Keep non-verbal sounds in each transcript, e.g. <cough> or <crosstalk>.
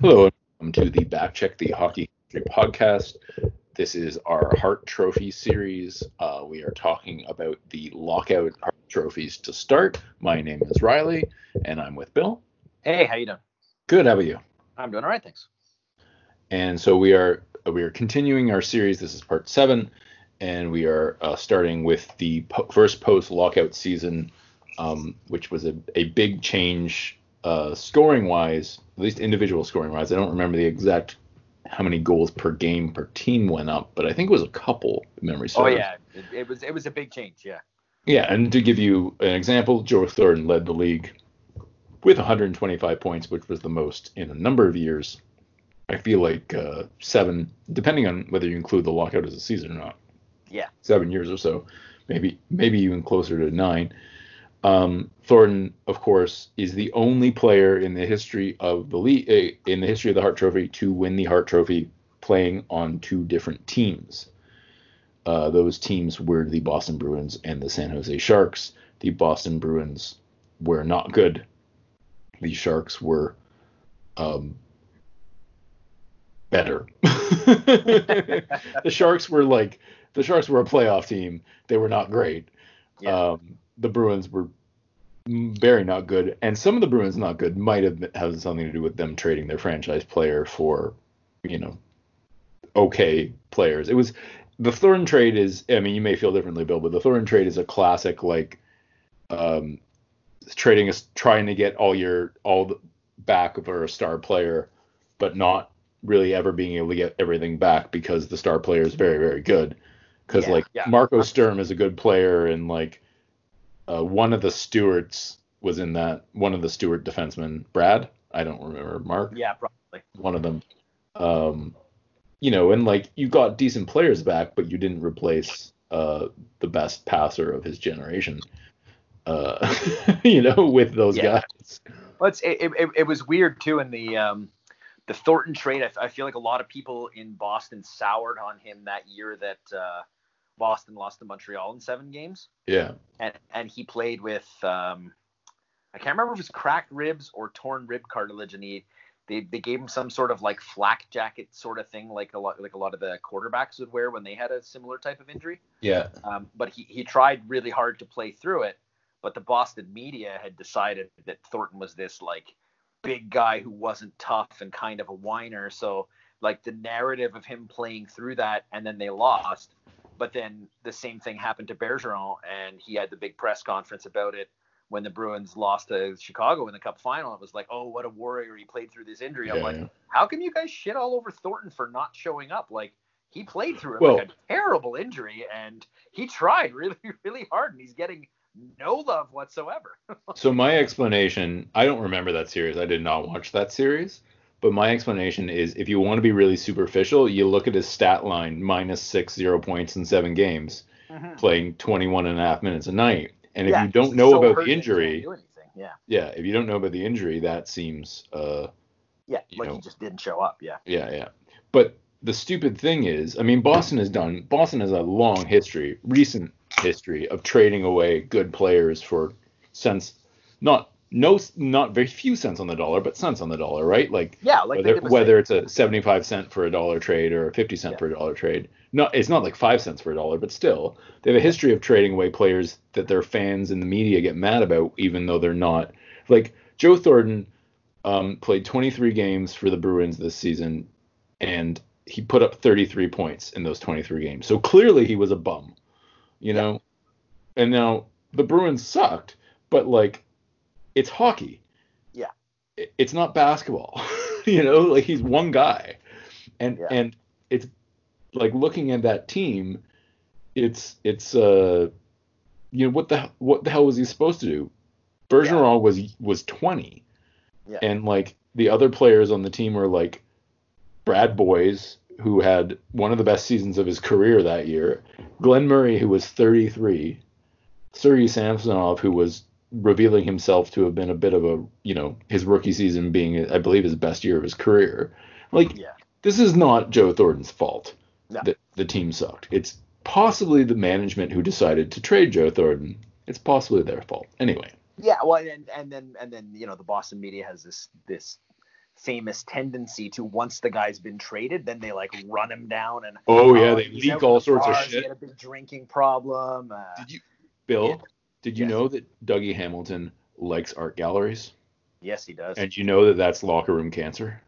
Hello, and welcome to the Backcheck the Hockey History podcast. This is our Hart Trophy series. Uh, we are talking about the lockout Hart trophies to start. My name is Riley, and I'm with Bill. Hey, how you doing? Good. How about you? I'm doing all right, thanks. And so we are we are continuing our series. This is part seven, and we are uh, starting with the po- first post lockout season, um, which was a, a big change uh, scoring wise, at least individual scoring wise. I don't remember the exact how many goals per game per team went up, but I think it was a couple. Memory serves. Oh yeah, it, it was it was a big change. Yeah. Yeah, and to give you an example, Joe Thornton led the league with 125 points, which was the most in a number of years. I feel like uh, seven, depending on whether you include the lockout as a season or not. Yeah. Seven years or so, maybe maybe even closer to nine. Um, Thornton, of course, is the only player in the history of the league, uh, in the history of the Hart Trophy, to win the Hart Trophy playing on two different teams. Uh, those teams were the Boston Bruins and the San Jose Sharks. The Boston Bruins were not good. The Sharks were um, better. <laughs> the Sharks were like the Sharks were a playoff team. They were not great. Yeah. Um, the Bruins were very not good, and some of the Bruins not good might have had something to do with them trading their franchise player for, you know, okay players. It was the Thornton trade is. I mean, you may feel differently, Bill, but the Thornton trade is a classic like, um, trading is trying to get all your all the back for a star player, but not really ever being able to get everything back because the star player is very very good. Because Yeah, like yeah. Marco Sturm is a good player, and like uh, one of the Stuarts was in that. One of the Stuart defensemen, Brad. I don't remember Mark Yeah, probably. one of them. Um, you know, and like you got decent players back, but you didn't replace uh, the best passer of his generation. Uh, <laughs> you know, with those Yeah. guys. Well, it's, it, it, it was weird too in the um, the Thornton trade. I feel like a lot of people in Boston soured on him that year that uh, Boston lost to Montreal in seven games, Yeah, and and he played with um, I can't remember if it was cracked ribs or torn rib cartilage, and he they, they gave him some sort of like flak jacket sort of thing, like a lot like a lot of the quarterbacks would wear when they had a similar type of injury. yeah, Um, but he, he tried really hard to play through it. But the Boston media had decided that Thornton was this like big guy who wasn't tough and kind of a whiner. So like the narrative of him playing through that and then they lost. But then the same thing happened to Bergeron and he had the big press conference about it when the Bruins lost to Chicago in the Cup final. It was like, oh, what a warrior! He played through this injury. I'm like, how can you guys shit all over Thornton for not showing up? Like he played through Well- like a terrible injury and he tried <laughs> really, really hard and he's getting no love whatsoever. <laughs> So my explanation, I don't remember that series. I did not watch that series. But my explanation is if you want to be really superficial, you look at his stat line minus six, zero points in seven games, playing 21 and a half minutes a night. And if Yeah, you don't know so about the that he can't injury. Yeah, yeah, if you don't know about the injury, that seems, uh, yeah, like know. he just didn't show up. Yeah, yeah, yeah. But the stupid thing is, I mean, Boston has done, Boston has a long history, recent history of trading away good players for cents, not, no, not very few cents on the dollar, but cents on the dollar, right? Like, yeah, like whether, whether it's a 75 cent for a dollar trade or a 50 cent Yeah. for a dollar trade. No, it's not like five cents for a dollar, but still, they have a history of trading away players that their fans and the media get mad about, even though they're not. Like Joe Thornton um, played 23 games for the Bruins this season, and he put up 33 points in those 23 games. So clearly he was a bum, you Yeah. know. And now the Bruins sucked, but like, it's hockey. Yeah. It's not basketball, <laughs> you know. Like he's one guy, and Yeah. and it's like looking at that team, it's it's uh, you know what the what the hell was he supposed to do? Bergeron was was 20, Yeah. and like the other players on the team were like Brad Boyes, who had one of the best seasons of his career that year, Glen Murray, who was 33, Sergei Samsonov, who was revealing himself to have been a bit of a, you know, his rookie season being, I believe, his best year of his career. Like, Yeah. this is not Joe Thornton's fault No. that the team sucked. It's possibly the management who decided to trade Joe Thornton. It's possibly their fault. Anyway. Yeah, well, and and then and then you know the Boston media has this this famous tendency to once the guy's been traded, then they like run him down and oh yeah, they leak all sorts of shit. He had a big drinking problem. Uh, Did you, Bill? Did you Yes. know that Dougie Hamilton likes art galleries, yes, he does. and you know that that's locker room cancer?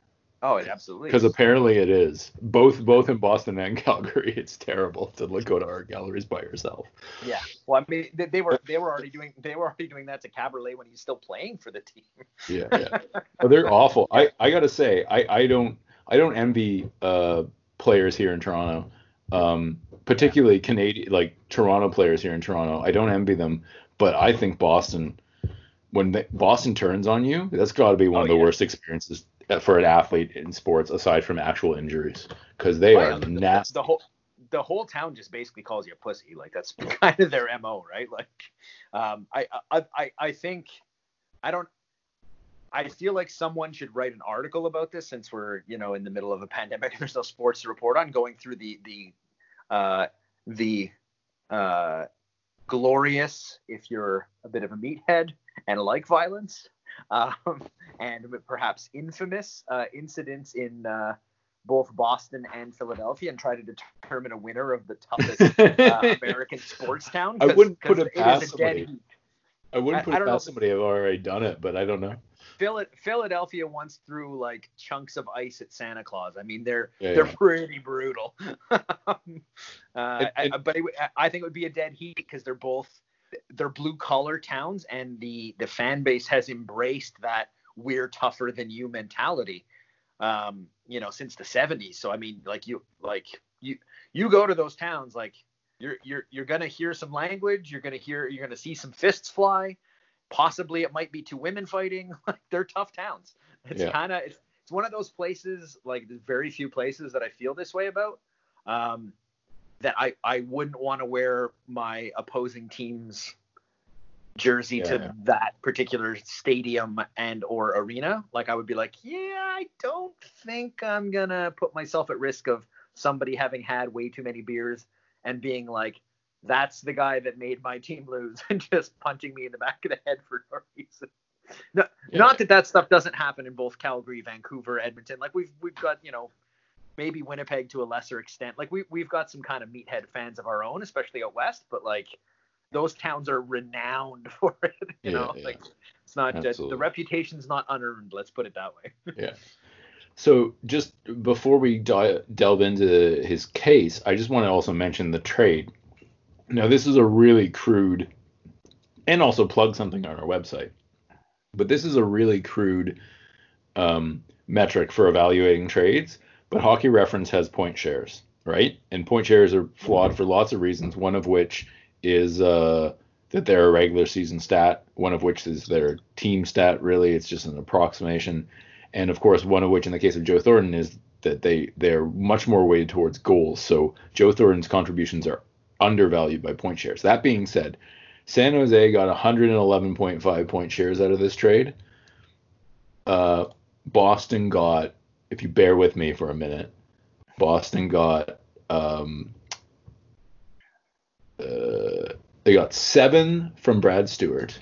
oh, it absolutely. Because apparently it is. Both both in Boston and <laughs> Calgary, it's terrible to look, go to art galleries by yourself. Yeah. Well, I mean, they, they were they were already doing they were already doing that to Caberlet when he's still playing for the team. Yeah, yeah. <laughs> Oh, they're awful. I, I gotta say, I, I don't I don't envy uh players here in Toronto, um, particularly Canadian like Toronto players here in Toronto. I don't envy them, but I think Boston, when they, Boston turns on you, that's got to be one Oh, of the yeah. worst experiences for an athlete in sports, aside from actual injuries, because they Oh, are yeah, the- nasty. The whole the whole town just basically calls you a pussy. Like that's <laughs> kind of their mo, right? Like, um, I I I I think I don't. I feel like someone should write an article about this since we're you know in the middle of a pandemic and there's no sports to report on. Going through the the uh, the uh, glorious if you're a bit of a meathead and like violence, <laughs> um, and perhaps infamous uh, incidents in uh, both Boston and Philadelphia, and try to determine a winner of the toughest <laughs> uh, American sports town. I wouldn't put it past somebody. I wouldn't put I it don't know past somebody who've already done it, but I don't know. Phil- Philadelphia once threw like chunks of ice at Santa Claus. I mean, they're Yeah, they're yeah. pretty brutal. <laughs> uh, And- I- but it, I think it would be a dead heat because they're both they're blue collar towns, and the the fan base has embraced that we're tougher than you mentality. Um, you know, since the '70s. So I mean, like you like you you go to those towns like you're you're you're gonna hear some language. You're gonna hear you're gonna see some fists fly. Possibly it might be two women fighting. <laughs> Like they're tough towns. It's Yeah. kind of it's it's one of those places like there's very few places that I feel this way about. Um, that I I wouldn't want to wear my opposing team's jersey Yeah, to that particular stadium and or arena. Like I would be like, yeah, I don't think I'm gonna put myself at risk of somebody having had way too many beers and being like, that's the guy that made my team lose <laughs> and just punching me in the back of the head for no reason. No, Yeah. Not that that stuff doesn't happen in both Calgary, Vancouver, Edmonton. Like we've we've got you know maybe Winnipeg to a lesser extent. Like we we've got some kind of meathead fans of our own, especially out west. But like those towns are renowned <laughs> for it. You Yeah, know, yeah. like it's not uh, the reputation's not unearned. Let's put it that way. <laughs> Yeah. So just before we di- delve into his case, I just want to also mention the trade. Now, this is a really crude, and also plug something on our website. But this is a really crude um, metric for evaluating trades. But Hockey Reference has point shares, right? And point shares are flawed for lots of reasons. One of which is uh, that they're a regular season stat. One of which is their team stat. Really, it's just an approximation and of course one of which in the case of Joe Thornton is that they they're much more weighted towards goals. So Joe Thornton's contributions are undervalued by point shares. That being said, San Jose got 111.5 point shares out of this trade. Uh, Boston got, if you bear with me for a minute, Boston got um, uh, they got seven from Brad Stuart.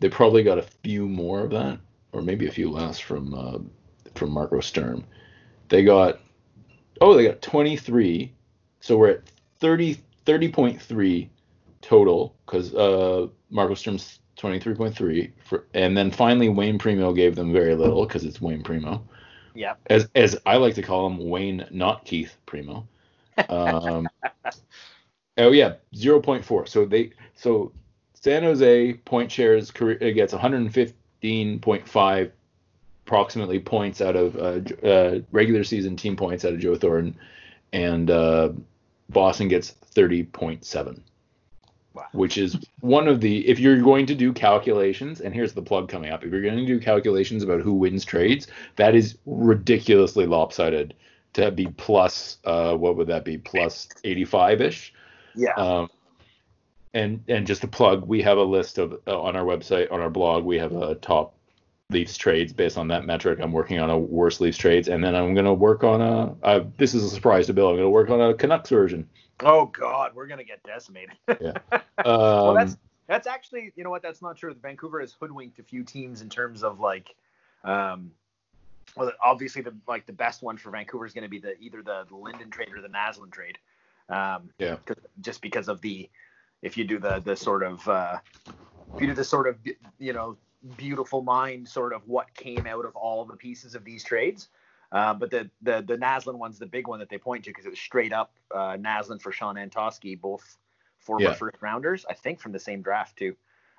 They probably got a few more of that, or maybe a few less from uh, from Marco Sturm. They got oh, they got 23. So we're at 30 30.3 total because uh, Marco Sturm's 23.3, for, and then finally Wayne Primeau gave them very little because it's Wayne Primeau Yeah. as as I like to call him, Wayne, not Keith Primeau. Um, <laughs> oh yeah, zero point four. So they so San Jose point shares career it gets 115.5 approximately points out of uh, uh, regular season team points out of Joe Thornton, and uh, Boston gets 30.7 Wow. which is one of the if you're going to do calculations and here's the plug coming up if you're going to do calculations about who wins trades that is ridiculously lopsided to be plus uh what would that be plus 85 ish Yeah. um and and just to plug we have a list of uh, on our website on our blog we have a top Leafs trades based on that metric. I'm working on a worst Leafs trades, and then I'm gonna work on a. Uh, this is a surprise to Bill. I'm gonna work on a Canucks version. oh God, we're gonna get decimated. <laughs> Um, well, that's that's actually you know what that's not true. Vancouver has hoodwinked a few teams in terms of like Um, well, obviously the like the best one for Vancouver is going to be the either the Linden trade or the Naslund trade. Um, yeah. Just because of the if you do the the sort of uh, if you do the sort of you know beautiful mind sort of what came out of all the pieces of these trades. Uh, but the the the Naslund one's the big one that they point to because it was straight up uh, Naslund for Shawn Antoski, both former yeah. first rounders, I think from the same draft too,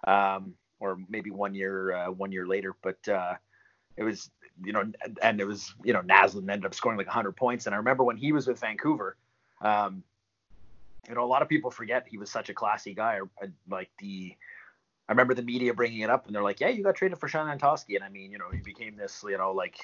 um, or maybe one year uh, one year later. But uh, it was you know, and it was you know Naslund ended up scoring like 100 points. And I remember when he was with Vancouver, um, you know, a lot of people forget he was such a classy guy. Like the I remember the media bringing it up and they're like, yeah, you got traded for Shawn Antoski. And I mean, you know, he became this, you know, like,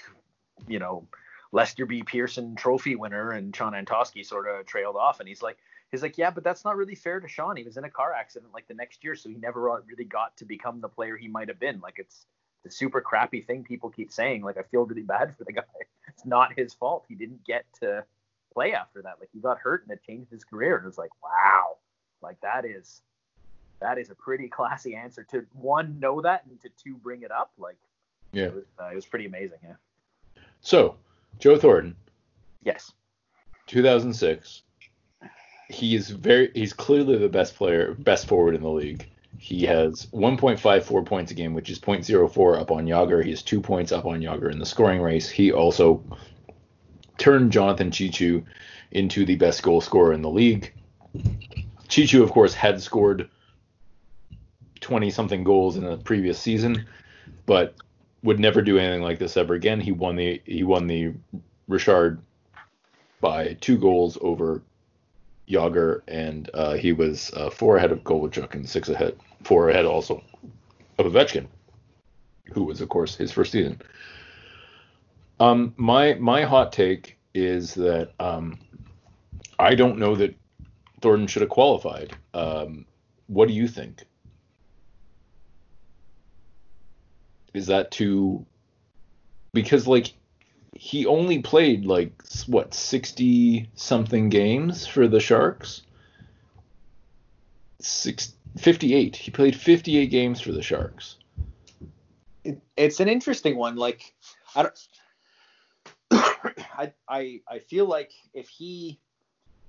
you know, Lester B. Pearson trophy winner and Shawn Antoski sort of trailed off. And he's like, he's like, yeah, but that's not really fair to Sean. He was in a car accident like the next year. So he never really got to become the player he might have been. Like it's the super crappy thing people keep saying. Like I feel really bad for the <laughs> guy. It's not his fault. He didn't get to play after that. Like he got hurt and it changed his career. And it was like, wow, like that is that is a pretty <laughs> classy answer to one know that and to two bring it up. Like, yeah, it was, uh, it was pretty amazing. Yeah. So, Joe Thornton. Yes. 2006. he is very. He's clearly the best player, best forward in the league. He has 1.54 points a game, which is 0.04 up on Jagr. He has two points up on Jagr in the scoring race. He also turned Jonathan Cheechoo into the best goal scorer in the league. Cheechoo, of course, had scored 20 something goals in the previous season, but would never do anything like this ever again. He won the he won the Richard by two goals over Jagr, and uh, he was uh, four ahead of Kovalchuk and six ahead, four ahead also of Ovechkin, who was of course his first season. Um, my my hot take is that um, I don't know that Thornton should have qualified. Um, what do you think? Is that too because like he only played like what 60 something games for the Sharks? Six, 58. He played 58 games for the Sharks. It, it's an interesting one like I don't <coughs> I, I I feel like if he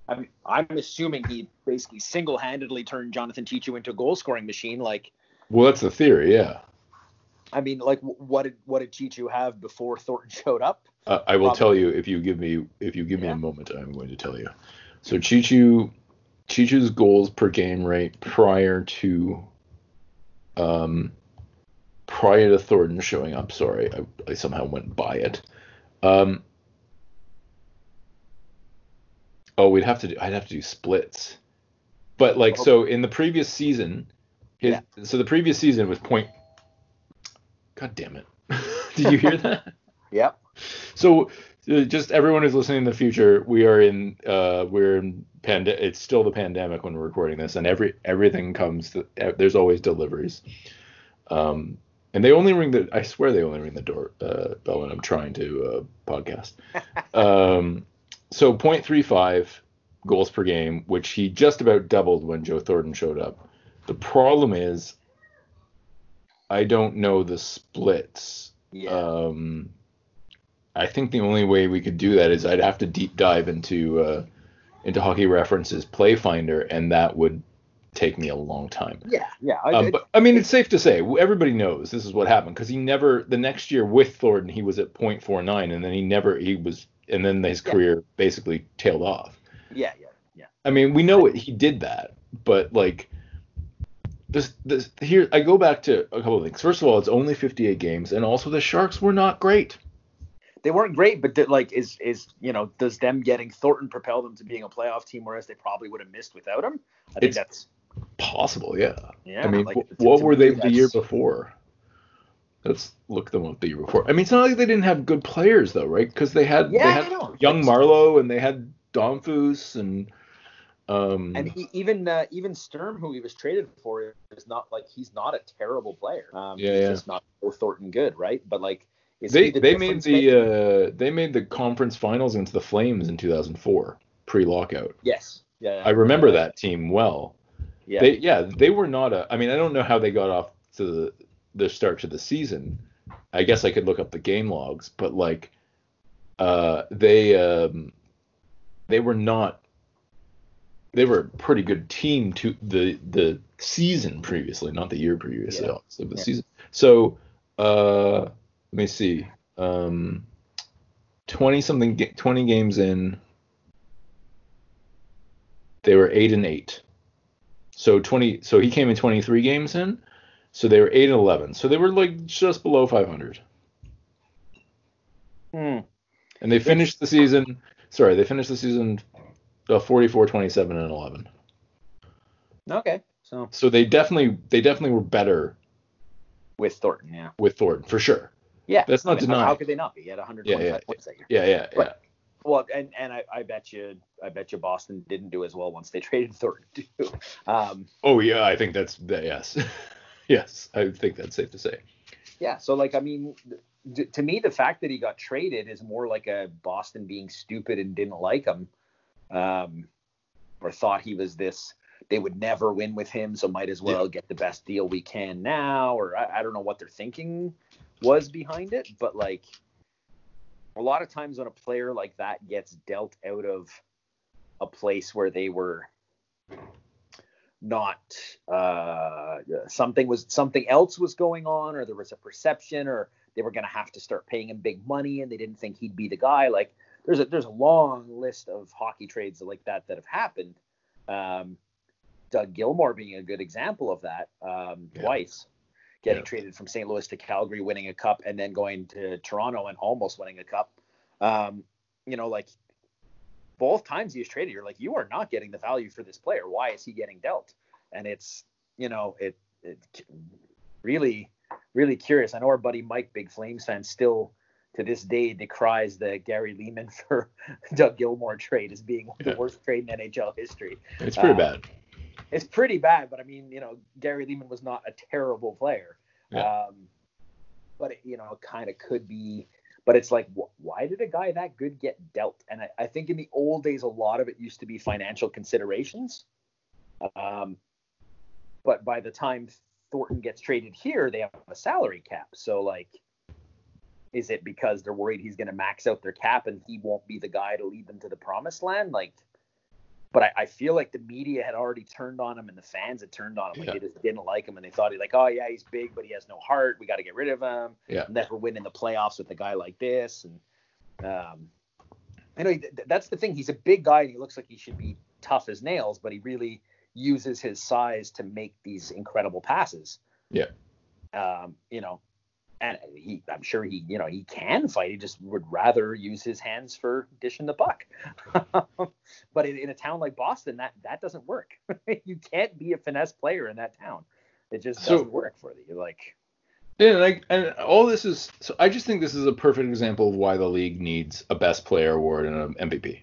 I'm I'm assuming he basically single-handedly turned Jonathan Cheechoo into a goal-scoring machine like well that's the theory yeah I mean, like, what did what did Cheechoo have before Thornton <laughs> showed up? Uh, I will Probably. tell you if you give me if you give me yeah. a moment. I'm going to tell you. So Cheechoo, Cheechoo's goals per game rate prior to um prior to Thornton showing up. Sorry, I, I somehow went by it. Um. Oh, we'd have to do. I'd have to do splits. But like, okay. so in the previous season, his yeah. so the previous season was point God damn it. <laughs> Did you hear that? <laughs> yep. So uh, just everyone who's listening in the future, we are in uh we're in pand it's still the pandemic when we're recording this and every everything comes to, there's always deliveries. Um and they only ring the I swear they only ring the door uh, bell when I'm trying to uh, podcast. <laughs> um so 0.35 goals per game, which he just about doubled when Joe Thornton showed up. The problem is I don't know the splits. Yeah. Um, I think the only way we could do that is I'd have to deep dive into uh, into Hockey References Play Finder, and that would take me a long time. Yeah, yeah. I, um, but I mean, it's safe to say everybody knows this is what happened because he never the next year with Thornton he was at 0.49, and then he never he was, and then his yeah. career basically tailed off. Yeah, yeah, yeah. I mean, we know it, he did that, but like this this here I go back to a couple of things. First of all, it's only 58 games, and also the Sharks were not great. They weren't great, but like is is you know does them getting Thornton propel them to being a playoff team, whereas they probably would have missed without him? I think it's that's possible. Yeah. Yeah. I mean, like, what were they the year before? Let's look them up the year before. I mean, it's not like they didn't have good players though, right? Because they had yeah, they had young Marleau and they had Damphousse and um, and he, even uh, even Sturm, who he was traded for, is not like he's not a terrible player. Um, yeah, he's yeah. just not so Thornton good, right? But like, they the they made the uh, they made the conference finals against the Flames in 2004 pre-lockout. Yes. Yeah. yeah. I remember yeah. that team well. Yeah. They yeah they were not a. I mean I don't know how they got off to the the start to the season, I guess I could look up the game logs, but like uh, they um, they were not they were a pretty good team to the the season previously, not the year previously, Yeah. obviously, but the Yeah. season. So uh, let me see. Um, twenty something, twenty games in, they were eight and eight. So twenty. So he came in twenty three games in. So they were eight and eleven. So they were like just below five hundred. Hmm. And they finished the season. Sorry, they finished the season uh, 44, 27, and 11. Okay. So So they definitely they definitely were better with Thornton, yeah. with Thornton for sure. Yeah. That's not I mean, how- How could they not be? He had 125 Yeah, yeah. points that year. Yeah, yeah, yeah. Well, and and I, I bet you I bet you Boston didn't do as well once they <laughs> traded Thornton too. Um, Oh yeah, I think that's that, yes, <laughs> yes. I think that's safe to say. yeah. So like I mean, th- to me, the fact that he got traded is more like a Boston being stupid and didn't like him, um, or thought he was this. They would never win with him, so might as well get the best deal we can now. Or I, I don't know what their thinking was behind it, but like a lot of times when a player like that gets dealt out of a place where they were not uh, something was something else was going on or there was a perception or they were going to have to start paying him big money and they didn't think he'd be the guy like there's a there's a long list of hockey trades like that that have happened um, Doug Gilmour being a good example of that um, Yeah. twice getting Yeah. traded from St. Louis to Calgary winning a cup and then going to Toronto and almost winning a cup um, you know like both times he was traded, you're like, you are not getting the value for this player. Why is he getting dealt? And it's, you know, it, it really, really curious. I know our buddy Mike, big Flames fan, still to this day decries the Gary Leeman <laughs> for Doug Gilmour trade as being Yeah. the worst trade in NHL history. It's pretty Uh, bad. It's pretty bad, but I mean, you know, Gary Leeman was not a terrible player. Yeah. Um, but it, you know, kind of could be. But it's like, wh- why did a guy that good get dealt? And I, I think in the old days, a lot of it used to be financial considerations. Um, but by the time Thornton gets traded here, they have a salary cap. So like, is it because they're worried he's going to max out their cap and he won't be the guy to lead them to the promised land? Like, but I, I feel like the media had already turned on him and the fans had turned on him. Like Yeah. they just didn't like him and they thought he like, oh yeah, he's big, but he has no heart. We got to get rid of him. Yeah. Never win in the playoffs with a guy like this. And um, I know th- th- that's the thing. He's a big guy and he looks like he should be tough as nails, but he really uses his size to make these incredible passes. Yeah. Um, you know, and he, I'm sure he, you know, he can fight. He just would rather use his hands for dishing the puck. <laughs> but in, in a town like Boston, that that doesn't work. <laughs> you can't be a finesse player in that town. It just doesn't work for you. Like, Yeah, and, I, and all this is so. I just think this is a perfect example of why the league needs a best player award and an MVP,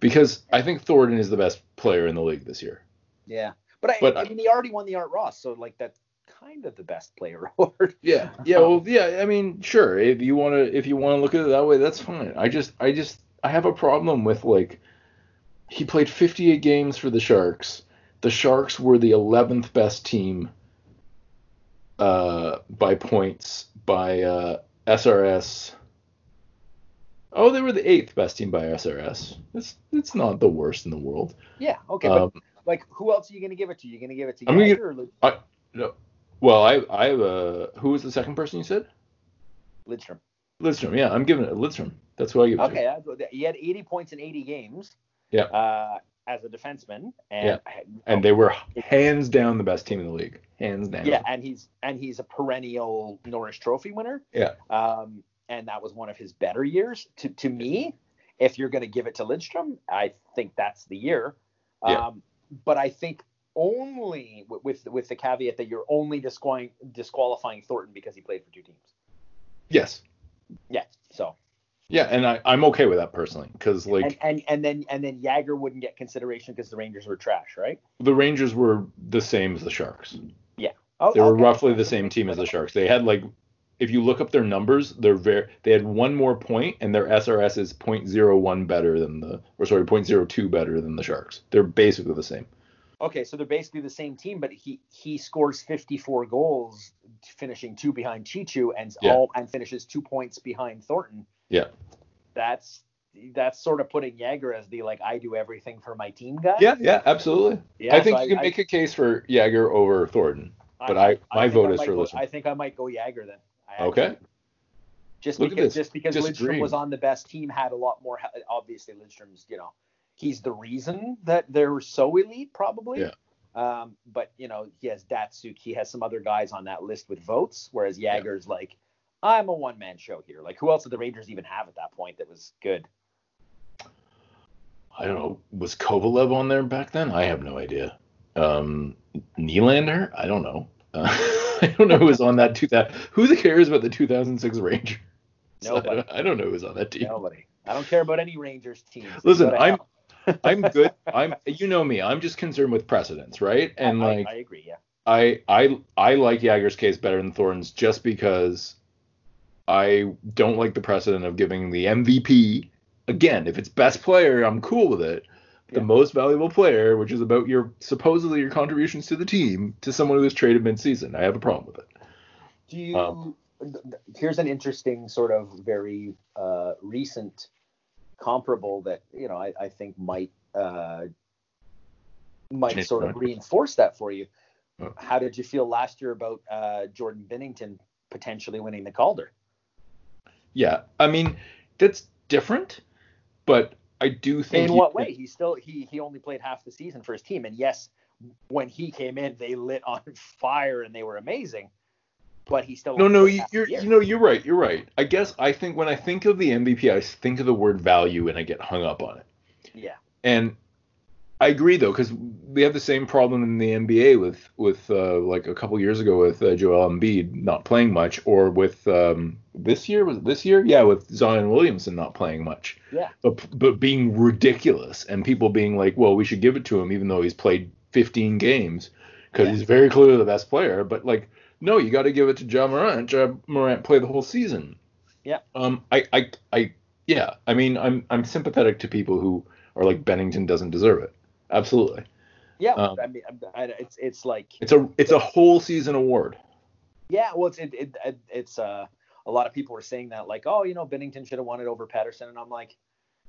because I think Thornton is the best player in the league this year. yeah. But I, But I I- mean, he already won the Art Ross, so like that's kind of the best player <laughs> award. Yeah, yeah, well, yeah. I mean, sure. If you want to, if you want to look at it that way, that's fine. I just, I just, I have a problem with like, he played 58 games for the Sharks. The Sharks were the 11th best team, uh, by points by uh, SRS. Oh, they were the eighth best team by SRS. It's, it's not the worst in the world. Yeah. Okay. But Um, like, who else are you going to give it to? You're going to give it to I'm gonna or Lid- no, well, I, I have a. Who was the second person you said? Lidstrom? Lidstrom. Yeah, I'm giving it to Lidstrom. That's who I give it to. Okay. I- He had 80 points in 80 games. Yeah. Uh, as a defenseman, and and they were hands down the best team in the league, hands down. yeah, and he's and he's a perennial Norris Trophy winner. Yeah. Um, and that was one of his better years. To to me, if you're going to give it to Lidstrom, I think that's the year. Yeah. Um, but I think only with, with the caveat that you're only disqualifying disqualifying Thornton because he played for two teams. Yes. Yeah. So Yeah, and I, I'm okay with that personally because like and, and and then and then Jagr wouldn't get consideration because the Rangers were trash, right? the Rangers were the same as the Sharks. Yeah. Oh, They were okay. roughly the same team as the Sharks. They had like, if you look up their numbers, they're very. They had one more point, and their SRS is .01 better than the, or sorry, .02 better than the Sharks. They're basically the same. Okay, so they're basically the same team, but he he scores 54 goals, finishing two behind Cheechoo, and Yeah. all and finishes two points behind Thornton. Yeah. That's that's sort of putting Jagr as the like I do everything for my team guy. Yeah, yeah, absolutely. Yeah, I think so you can I- make a case for Jagr over Thornton. but I- my think vote I is for go- I think I might go Jagr then. I Okay. Just Look because just because Disagreeing. Lidstrom was on the best team, had a lot more. Obviously, Lidstrom's you know he's the reason that they're so elite, probably. Yeah. Um, but you know he has Datsyuk, he has some other guys on that list with votes, whereas Jagr's like, I'm a one man show here. Like who else did the Rangers even have at that point that was good? I don't know. Was Kovalev on there back then? I have no idea. Um, Nylander? I don't know. Uh, <laughs> I don't know who was on that 2000. Who cares about the 2006 Rangers? <laughs> I Nobody. don't, I don't know who was on that team. Nobody. I don't care about any Rangers teams. Listen, I'm-. I'm good. I'm. You know me. I'm just concerned with precedents, right? And I, like, I agree. Yeah. I I I like Jagr's case better than Thornton's just because I don't like the precedent of giving the MVP again. If it's best player, I'm cool with it. The most valuable player, which is about your supposedly your contributions to the team, to someone who was traded mid-season, I have a problem with it. Do you? Um, here's an interesting sort of very uh, recent comparable that you know I, I think might uh, might sort of reinforce that for you. How did you feel last year about uh, Jordan Binnington potentially winning the Calder? Yeah, I mean that's different, but I do think In he- what way? He still he he only played half the season for his team, and yes, when he came in, they lit on <laughs> fire and they were amazing. But he still No, no, you're you know you're right. You're right. I guess I think when I think of the MVP, I think of the word value and I get hung up on it. yeah. And I agree though, because we have the same problem in the NBA with with uh, like a couple years ago with uh, Joel Embiid not playing much, or with um, this year was it this year? Yeah, with Zion Williamson not playing much. Yeah. But but being ridiculous and people being like, well, we should give it to him even though he's played 15 games because Yeah. he's very clearly the best player. But like, no, you got to give it to Ja Morant. Ja Morant played the whole season. Yeah. Um. I I I yeah. I mean, I'm I'm sympathetic to people who are like Binnington doesn't deserve it. Absolutely. Yeah, Um, I mean, I, it's it's like It's a it's a whole season award. yeah, well, it's it, it, it it's uh a lot of people were saying that like oh you know Binnington should have won it over Pettersson and I'm like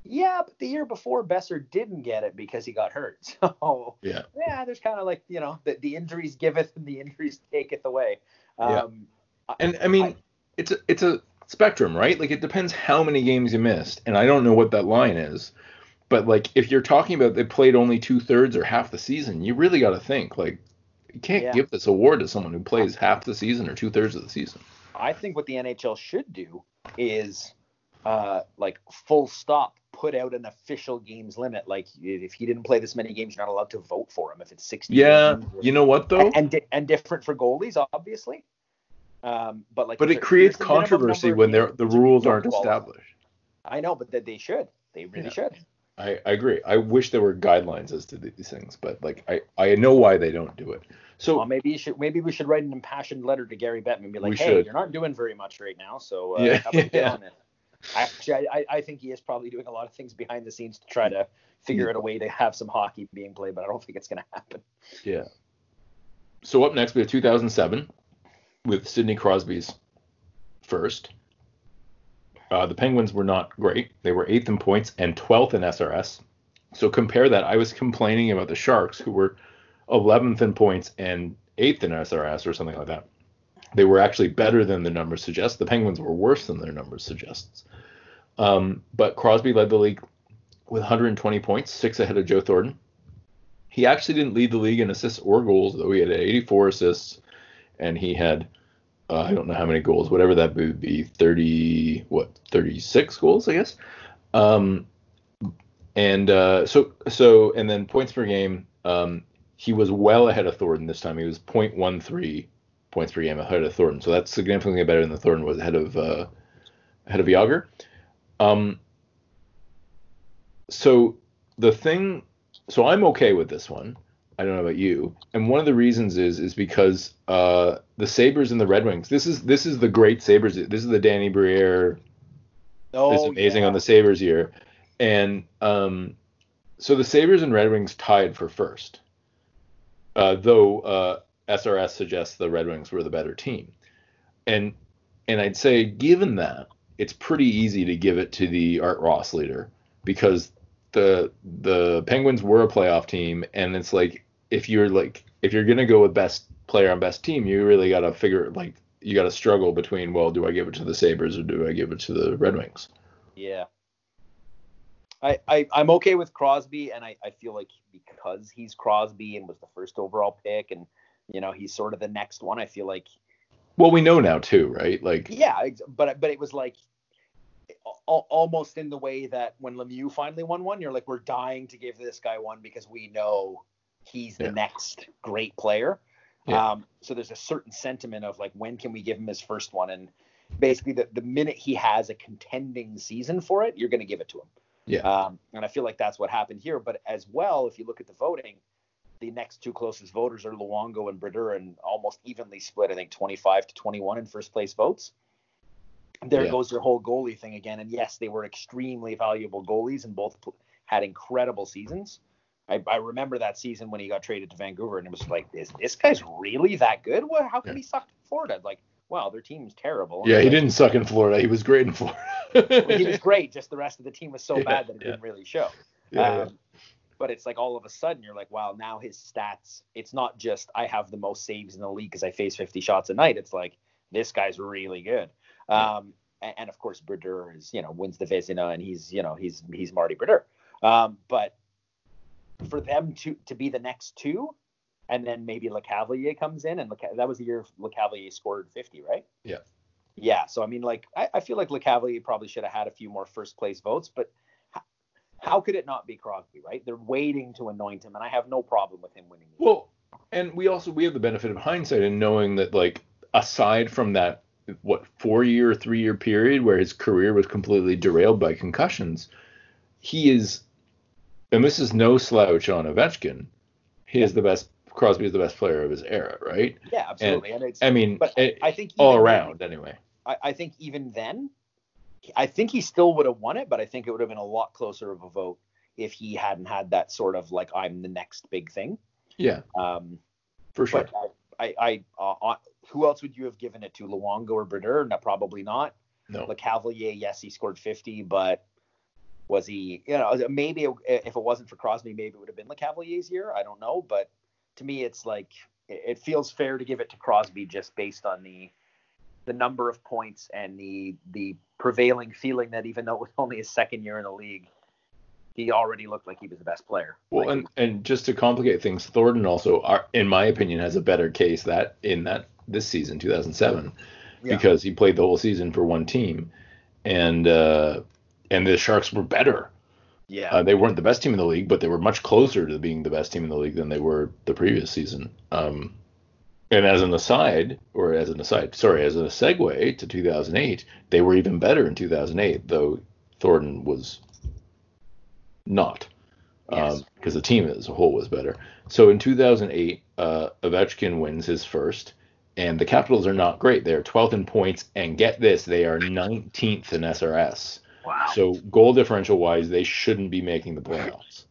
yeah but the year before Boeser didn't get it because he got hurt <laughs> so Yeah. yeah there's kind of like you know the, the injuries giveth and the injuries taketh away Yeah. um And I mean, I- it's a it's a spectrum, right? Like it depends how many games you missed, and I don't know what that line is. But like if you're talking about they played only two thirds or half the season, you really got to think like you can't Yeah. give this award to someone who plays half the season or two thirds of the season. I think what the NHL should do is uh like full stop put out an official games limit like if he didn't play this many games you're not allowed to vote for him if it's 60 Yeah, games you know what though? and and, di- and different for goalies, obviously. Um, but like, But it creates there's a minimum controversy when the rules aren't established. I know, but that they should. They really Yeah. should. I, I agree. I wish there were guidelines as to these things, but like I, I know why they don't do it. So Well, maybe you should. Maybe we should write an impassioned letter to Gary Bettman and be like, "Hey, should. you're not doing very much right now, so uh, Yeah, how about you get yeah. Actually, I, I- I think he is probably doing a lot of things behind the scenes to try to figure out a way to have some hockey being played, but I don't think it's going to happen. Yeah. So up next we have 2007 with Sidney Crosby's first. Uh, the Penguins were not great. They were eighth in points and 12th in SRS. So compare that. I was complaining about the Sharks, who were 11th in points and eighth in SRS or something like that. They were actually better than the numbers suggest. The Penguins were worse than their numbers suggests. Um, but Crosby led the league with 120 points, six ahead of Joe Thornton. He actually didn't lead the league in assists or goals, though. He had 84 assists, and he had uh, I don't know how many goals, whatever that would be, 30 what 36 goals, I guess. Um, and uh, so so and then points per game, um, he was well ahead of Thornton this time. He was 0.13 points per game ahead of Thornton, so that's significantly better than the Thornton was ahead of uh, ahead of Jagr. Um, so the thing so I'm okay with this one. I don't know about you. And one of the reasons is is because uh, the Sabres and the Red Wings. This is this is the great Sabres. This is the Danny Briere. Oh, is amazing yeah. on the Sabres year, and um, so the Sabres and Red Wings tied for first. Uh, though uh, SRS suggests the Red Wings were the better team, and and I'd say given that it's pretty easy to give it to the Art Ross leader because the the Penguins were a playoff team, and it's like if you're like if you're gonna go with best player on best team, you really gotta figure like you gotta struggle between well, do I give it to the Sabres or do I give it to the Red Wings? Yeah. I, I I'm okay with Crosby, and I, I feel like because he's Crosby and was the first overall pick, and you know he's sort of the next one. I feel like. Well, we know now too, right? Like. Yeah, but but it was like almost in the way that when Lemieux finally won one, you're like, we're dying to give this guy one because we know he's the yeah. next great player. Yeah. Um, so there's a certain sentiment of like, when can we give him his first one? And basically, the, the minute he has a contending season for it, you're going to give it to him. Yeah. Um, and I feel like that's what happened here. But as well, if you look at the voting, the next two closest voters are Luongo and Brodeur, and almost evenly split. I think 25 to 21 in first place votes there yeah. goes your whole goalie thing again. And yes, they were extremely valuable goalies and both had incredible seasons. I, I, remember that season when he got traded to Vancouver, and it was like, is this guy's really that good? Well, how come yeah. he sucked in Florida? Like, wow, their team's terrible. Yeah, he didn't suck in Florida. He was great in Florida. well, he was <laughs> great. Just the rest of the team was so yeah, bad that it didn't really show. Yeah, um, But it's like all of a sudden you're like, wow, now his stats. It's not just I have the most saves in the league because I face 50 shots a night. It's like this guy's really good. Um, and, and, of course, Brodeur is you know wins the Vezina, and he's you know he's he's Marty Brodeur. Um, but for them to to be the next two, and then maybe Lecavalier comes in, and Le, that was the year Lecavalier scored 50, right? Yeah. Yeah. So I mean, like I, I feel like Lecavalier probably should have had a few more first place votes, but how, could it not be Crosby, right? They're waiting to anoint him, and I have no problem with him winning. Well, and we also we have the benefit of hindsight in knowing that like aside from that what four year, three year period where his career was completely derailed by concussions. He is, and this is no slouch on Ovechkin. He is the best. Crosby is the best player of his era, right? Yeah, absolutely. And, and I mean, but it, I think all around then, anyway. I, I think even then, I think he still would have won it, but I think it would have been a lot closer of a vote if he hadn't had that sort of like I'm the next big thing. Yeah. Um, for sure. I, I, uh, who else would you have given it to? Luongo or Brodeur? No, probably not. No. Lecavalier, yes, he scored 50, but was he, you know, maybe if it wasn't for Crosby, maybe it would have been Lecavalier's year. I don't know. But to me, it's like, it feels fair to give it to Crosby just based on the the number of points and the the prevailing feeling that even though it was only his second year in the league, he already looked like he was the best player. Well, like, and and just to complicate things, Thornton also, are, in my opinion, has a better case that in that this season, 2007, yeah. because he played the whole season for one team, and uh, and the Sharks were better. Yeah, uh, they weren't the best team in the league, but they were much closer to being the best team in the league than they were the previous season. Um, and as an aside, or as an aside, sorry, as a segue to 2008, they were even better in 2008, though Thornton was not because um, the team as a whole was better. So in 2008, uh, Ovechkin wins his first, and the Capitals are not great. They're 12th in points, and get this, they are 19th in SRS. Wow. So goal differential wise, they shouldn't be making the playoffs.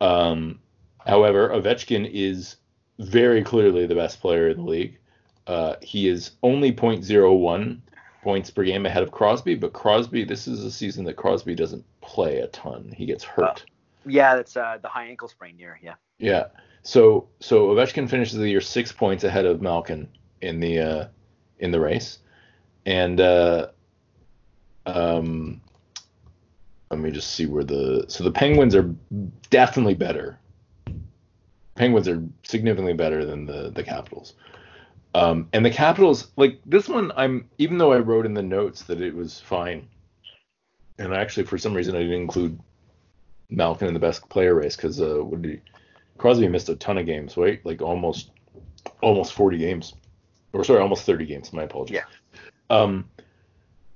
Um, however, Ovechkin is very clearly the best player in the league. Uh, he is only 0.01 points per game ahead of Crosby, but Crosby, this is a season that Crosby doesn't play a ton. He gets hurt. Uh, yeah, that's uh, the high ankle sprain year. Yeah. Yeah. So so Ovechkin finishes the year six points ahead of Malkin in the uh, in the race, and uh, um, let me just see where the so the Penguins are definitely better. Penguins are significantly better than the the Capitals. Um, and the Capitals, like this one, I'm even though I wrote in the notes that it was fine, and actually for some reason I didn't include Malkin in the best player race because uh, he, Crosby missed a ton of games, right? Like almost almost 40 games, or sorry, almost 30 games. My apologies. Yeah. Um,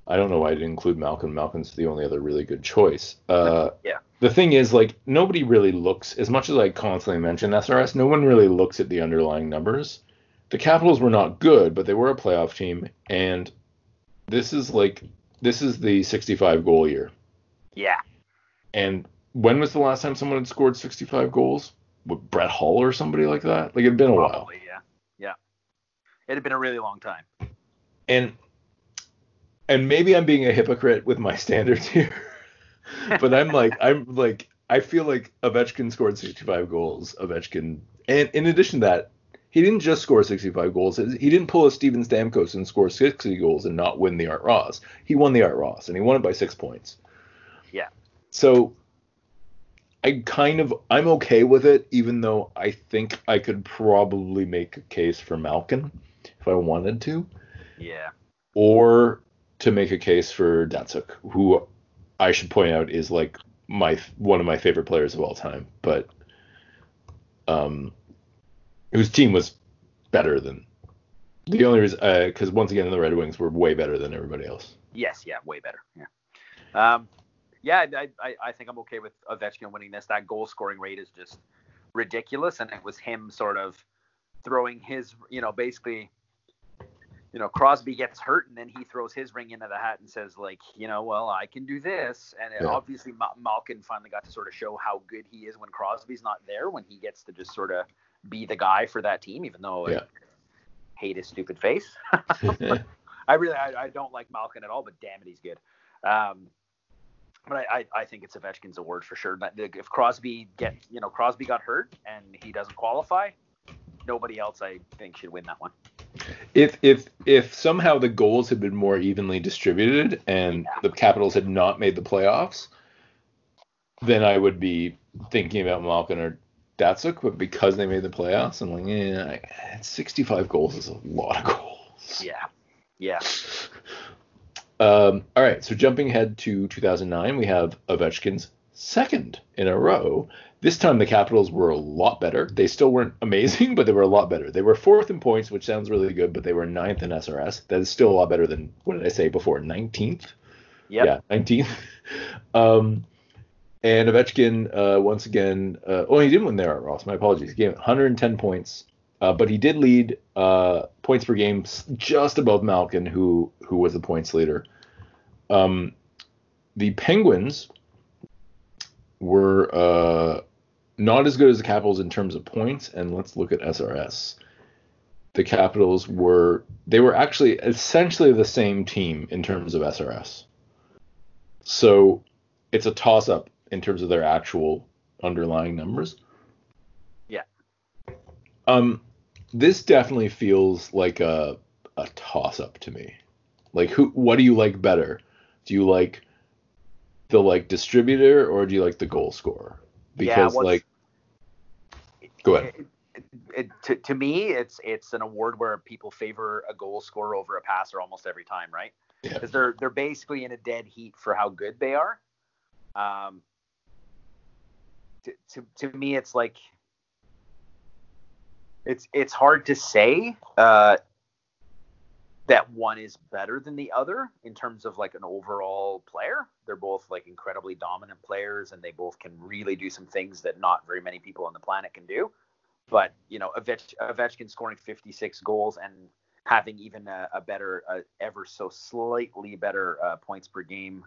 I don't know why I didn't include Malkin. Malkin's the only other really good choice. Uh, <laughs> yeah. The thing is, like, nobody really looks as much as I constantly mention SRS. No one really looks at the underlying numbers the Capitals were not good, but they were a playoff team, and this is like this is the 65 goal year. Yeah. And when was the last time someone had scored 65 goals? what, Brett Hull or somebody like that. Like it'd been a Probably, while. yeah. Yeah. It had been a really long time. And and maybe I'm being a hypocrite with my <laughs> standards here, but I'm like I'm like I feel like Ovechkin scored 65 goals. Ovechkin, and in addition to that, he didn't just score 65 goals. He didn't pull a Steven Stamkos and score 60 goals and not win the Art Ross. He won the Art Ross, and he won it by six points. Yeah. So I kind of I'm okay with it, even though I think I could probably make a case for Malkin if I wanted to, Yeah. or to make a case for Datsyuk, who I should point out is like my one of my favorite players of all time, but um, whose team was better than the only reason because once again the Red Wings were way better than everybody else. Yes, yeah, way better. Yeah. Um, yeah, I, I, I think I'm okay with Ovechkin winning this. That goal scoring rate is just ridiculous, and it was him sort of throwing his, you know, basically, you know, Crosby gets hurt, and then he throws his ring into the hat and says, like, you know, well, I can do this, and it, Yeah. obviously Ma- Malkin finally got to sort of show how good he is when Crosby's not there, when he gets to just sort of be the guy for that team, even though Yeah. I hate his stupid face. <laughs> <laughs> I really I, I don't like Malkin at all, but damn it, he's good. Um, but I, I, I think it's Ovechkin's award for sure. But If Crosby get you know Crosby got hurt and he doesn't qualify, nobody else I think should win that one. If if if somehow the goals had been more evenly distributed and Yeah. the Capitals had not made the playoffs, then I would be thinking about Malkin or Datsyuk. But because they made the playoffs, I'm like, yeah, 65 goals is a lot of goals. Yeah, yeah, <laughs> Um, all right, so jumping ahead to 2009, we have Ovechkin's second in a row. This time the Capitals were a lot better. They still weren't amazing, <laughs> but they were a lot better. They were fourth in points, which sounds really good, but they were ninth in SRS. That is still a lot better than what did I say before? 19th. yep. Yeah, 19th. <laughs> Um, and Ovechkin uh, once again. Uh, oh, he didn't win the Art Ross. My apologies. He gave 110 points, uh, but he did lead uh, points per game just above Malkin, who who was the points leader. Um, the Penguins were uh, not as good as the Capitals in terms of points, and let's look at SRS. The Capitals were they were actually essentially the same team in terms of SRS. So it's a toss up in terms of their actual underlying numbers. Yeah. Um, this definitely feels like a a toss up to me. Like who what do you like better? Do you like the like distributor or do you like the goal scorer? Because what's- like go ahead. It, it, it, to, to me, it's it's an award where people favor a goal scorer over a passer almost every time, right? Yeah. Because they're they're basically in a dead heat for how good they are. Um, to, to, to me, it's like it's it's hard to say uh, that one is better than the other in terms of like an overall player. They're both like incredibly dominant players, and they both can really do some things that not very many people on the planet can do. But you know, Ovech- Ovechkin scoring 56 goals and having even a, a better, uh, ever so slightly better uh, points per game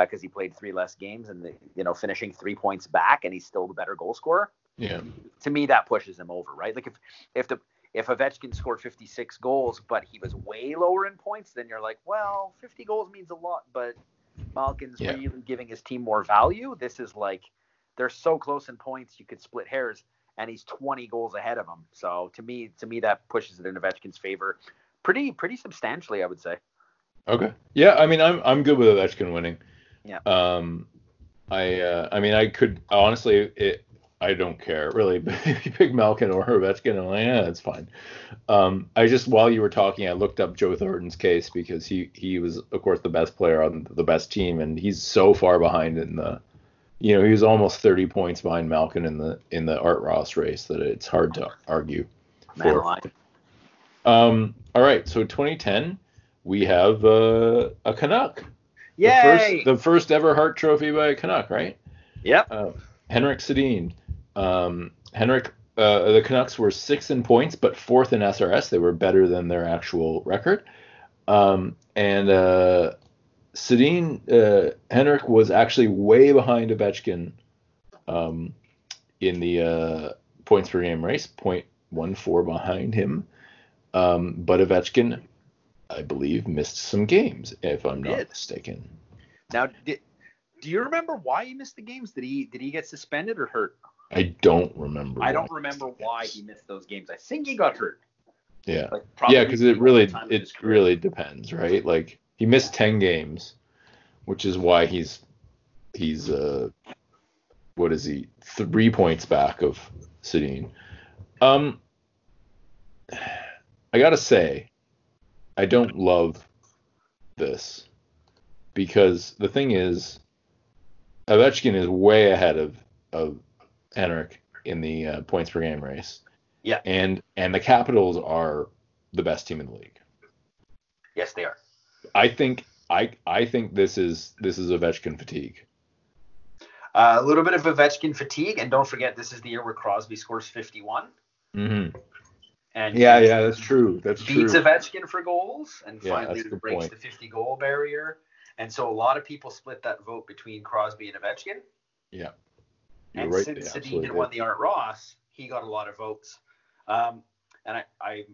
because he played three less games and the, you know finishing three points back, and he's still the better goal scorer Yeah. to me that pushes him over, right? Like if if the if Ovechkin scored 56 goals but he was way lower in points, then you're like, well, 50 goals means a lot, but Malkin's Yeah. really giving his team more value. This is like they're so close in points you could split hairs, and he's 20 goals ahead of him. So to me, to me that pushes it in Ovechkin's favor, pretty pretty substantially, I would say. Okay. Yeah, I mean, I'm I'm good with Ovechkin winning. Yeah. Um, I uh, I mean, I could honestly, it I don't care really. if you pick Malkin or Ovechkin, I'm like, yeah, it's fine. Um, I just while you were talking, I looked up Joe Thornton's case because he he was of course the best player on the best team, and he's so far behind in the. You know, he was almost 30 points behind Malkin in the in the Art Ross race that it's hard to argue. For. Um, all right, so 2010, we have uh, a Canuck. The first, the first ever Hart Trophy by a Canuck, right? yep. Uh, Henrik Sedin. Um, Henrik, uh, the Canucks were sixth in points, but fourth in SRS. They were better than their actual record. Um, and uh, Sedin, uh, Henrik was actually way behind Ovechkin um, in the uh, points per game race, 0.14 behind him. Um, but Ovechkin, I believe, missed some games, if I'm not mistaken. Now, did, do you remember why he missed the games? Did he did he get suspended or hurt? I don't remember. I don't remember why he missed those games. I think he got hurt. Yeah. Like yeah, because it really it really depends, right? Like he missed ten games, which is why he's he's uh what is he three points back of Sedin. Um, I gotta say, I don't love this because the thing is, Ovechkin is way ahead of of Henrik in the uh, points per game race. Yeah. And and the Capitals are the best team in the league. Yes, they are. I think I I think this is this is Ovechkin fatigue. Uh, a little bit of Ovechkin fatigue, and don't forget this is the year where Crosby scores 51, Mm-hmm. and Yeah, yeah, that's true. That's true. beats Ovechkin for goals, and Yeah, finally that's a good breaks point. the 50 goal barrier. And so a lot of people split that vote between Crosby and Ovechkin. You're and right. since Sedin absolutely had did. won the Art Ross, he got a lot of votes. Um, and I, I,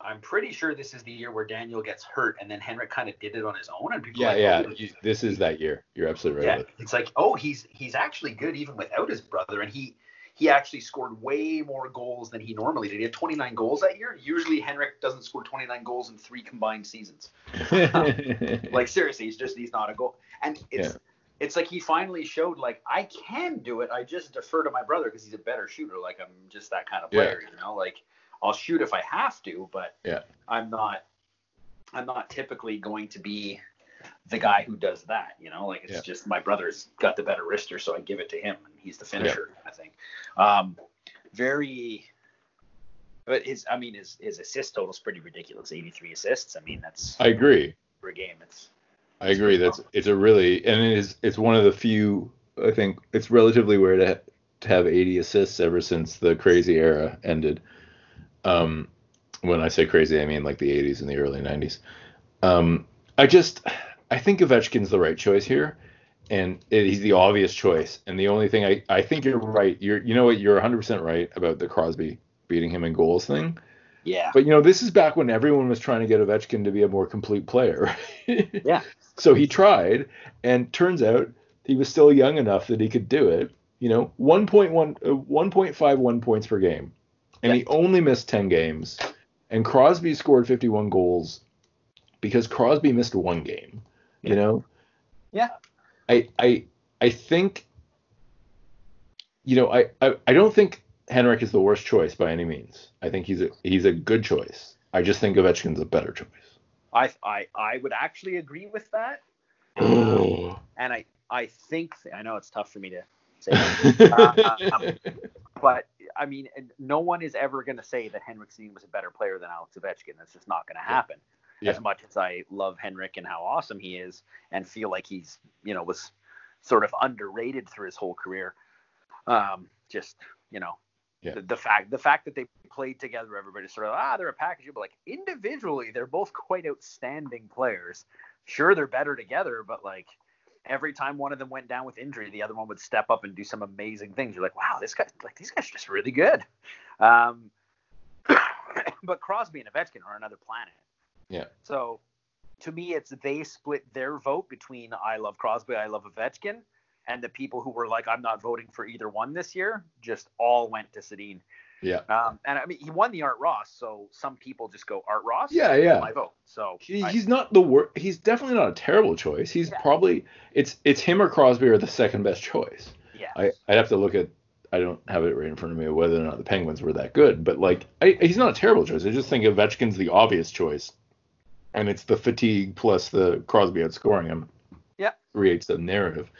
I'm pretty sure this is the year where Daniel gets hurt, and then Henrik kind of did it on his own, and people Yeah, like, yeah. oh, you- this is that year. You're absolutely right. yeah, it's like, oh, he's he's actually good even without his brother, and he he actually scored way more goals than he normally did. He had 29 goals that year. Usually Henrik doesn't score 29 goals in three combined seasons. <laughs> Like seriously, he's just he's not a goal. And it's Yeah. It's like he finally showed like I can do it. I just defer to my brother because he's a better shooter. Like I'm just that kind of Yeah. player, you know. Like I'll shoot if I have to, but Yeah. I'm not I'm not typically going to be the guy who does that, you know. Like it's Yeah. just my brother's got the better wrister, so I give it to him, and he's the finisher. I think. Um, very. But his, I mean, his his assist total is pretty ridiculous. 83 assists. I mean, that's I agree. per game. It's I agree. That's it's a really and it is it's one of the few. I think it's relatively rare to to have 80 assists ever since the crazy era ended. Um, when I say crazy, I mean like the 80s and the early 90s. Um, I just I think Ovechkin's the right choice here, and it, he's the obvious choice. And the only thing I I think you're right. You're you know what you're 100 percent right about the Crosby beating him in goals thing. yeah, But you know, this is back when everyone was trying to get Ovechkin to be a more complete player. <laughs> Yeah. So he tried, and turns out he was still young enough that he could do it. You know, 1.1, uh, 1.51 points per game, and he only missed 10 games. And Crosby scored 51 goals because Crosby missed one game. You know. Yeah. I I I think. You know, I, I I don't think Henrik is the worst choice by any means. I think he's a he's a good choice. I just think Ovechkin's a better choice. I I I would actually agree with that. Oh. And I I think I know it's tough for me to say, that. <laughs> um, but I mean, no one is ever going to say that Henrik Sedin was a better player than Alex Ovechkin. That's just not going to happen. Yeah. As much as I love Henrik and how awesome he is, and feel like he's you know was sort of underrated through his whole career. Um, just you know, Yeah. the, the fact the fact that they played together, everybody sort of ah they're a package, but like individually they're both quite outstanding players. Sure, they're better together, but like every time one of them went down with injury, the other one would step up and do some amazing things. You're like, wow, this guy, like these guys are just really good. Um, <coughs> but Crosby and Ovechkin are another planet. Yeah. So to me, it's they split their vote between I love Crosby, I love Ovechkin, and the people who were like, I'm not voting for either one this year, just all went to Sedin. Yeah. Um, and I mean, he won the Art Ross, so some people just go Art Ross. Yeah, yeah. My vote. So He, I- he's not the worst. He's definitely not a terrible choice. He's Yeah. probably it's it's him or Crosby are the second best choice. yeah. I I'd have to look at. I don't have it right in front of me whether or not the Penguins were that good, but like I, he's not a terrible choice. I just think Ovechkin's the obvious choice, and it's the fatigue plus the Crosby outscoring him. Yeah. Creates the narrative.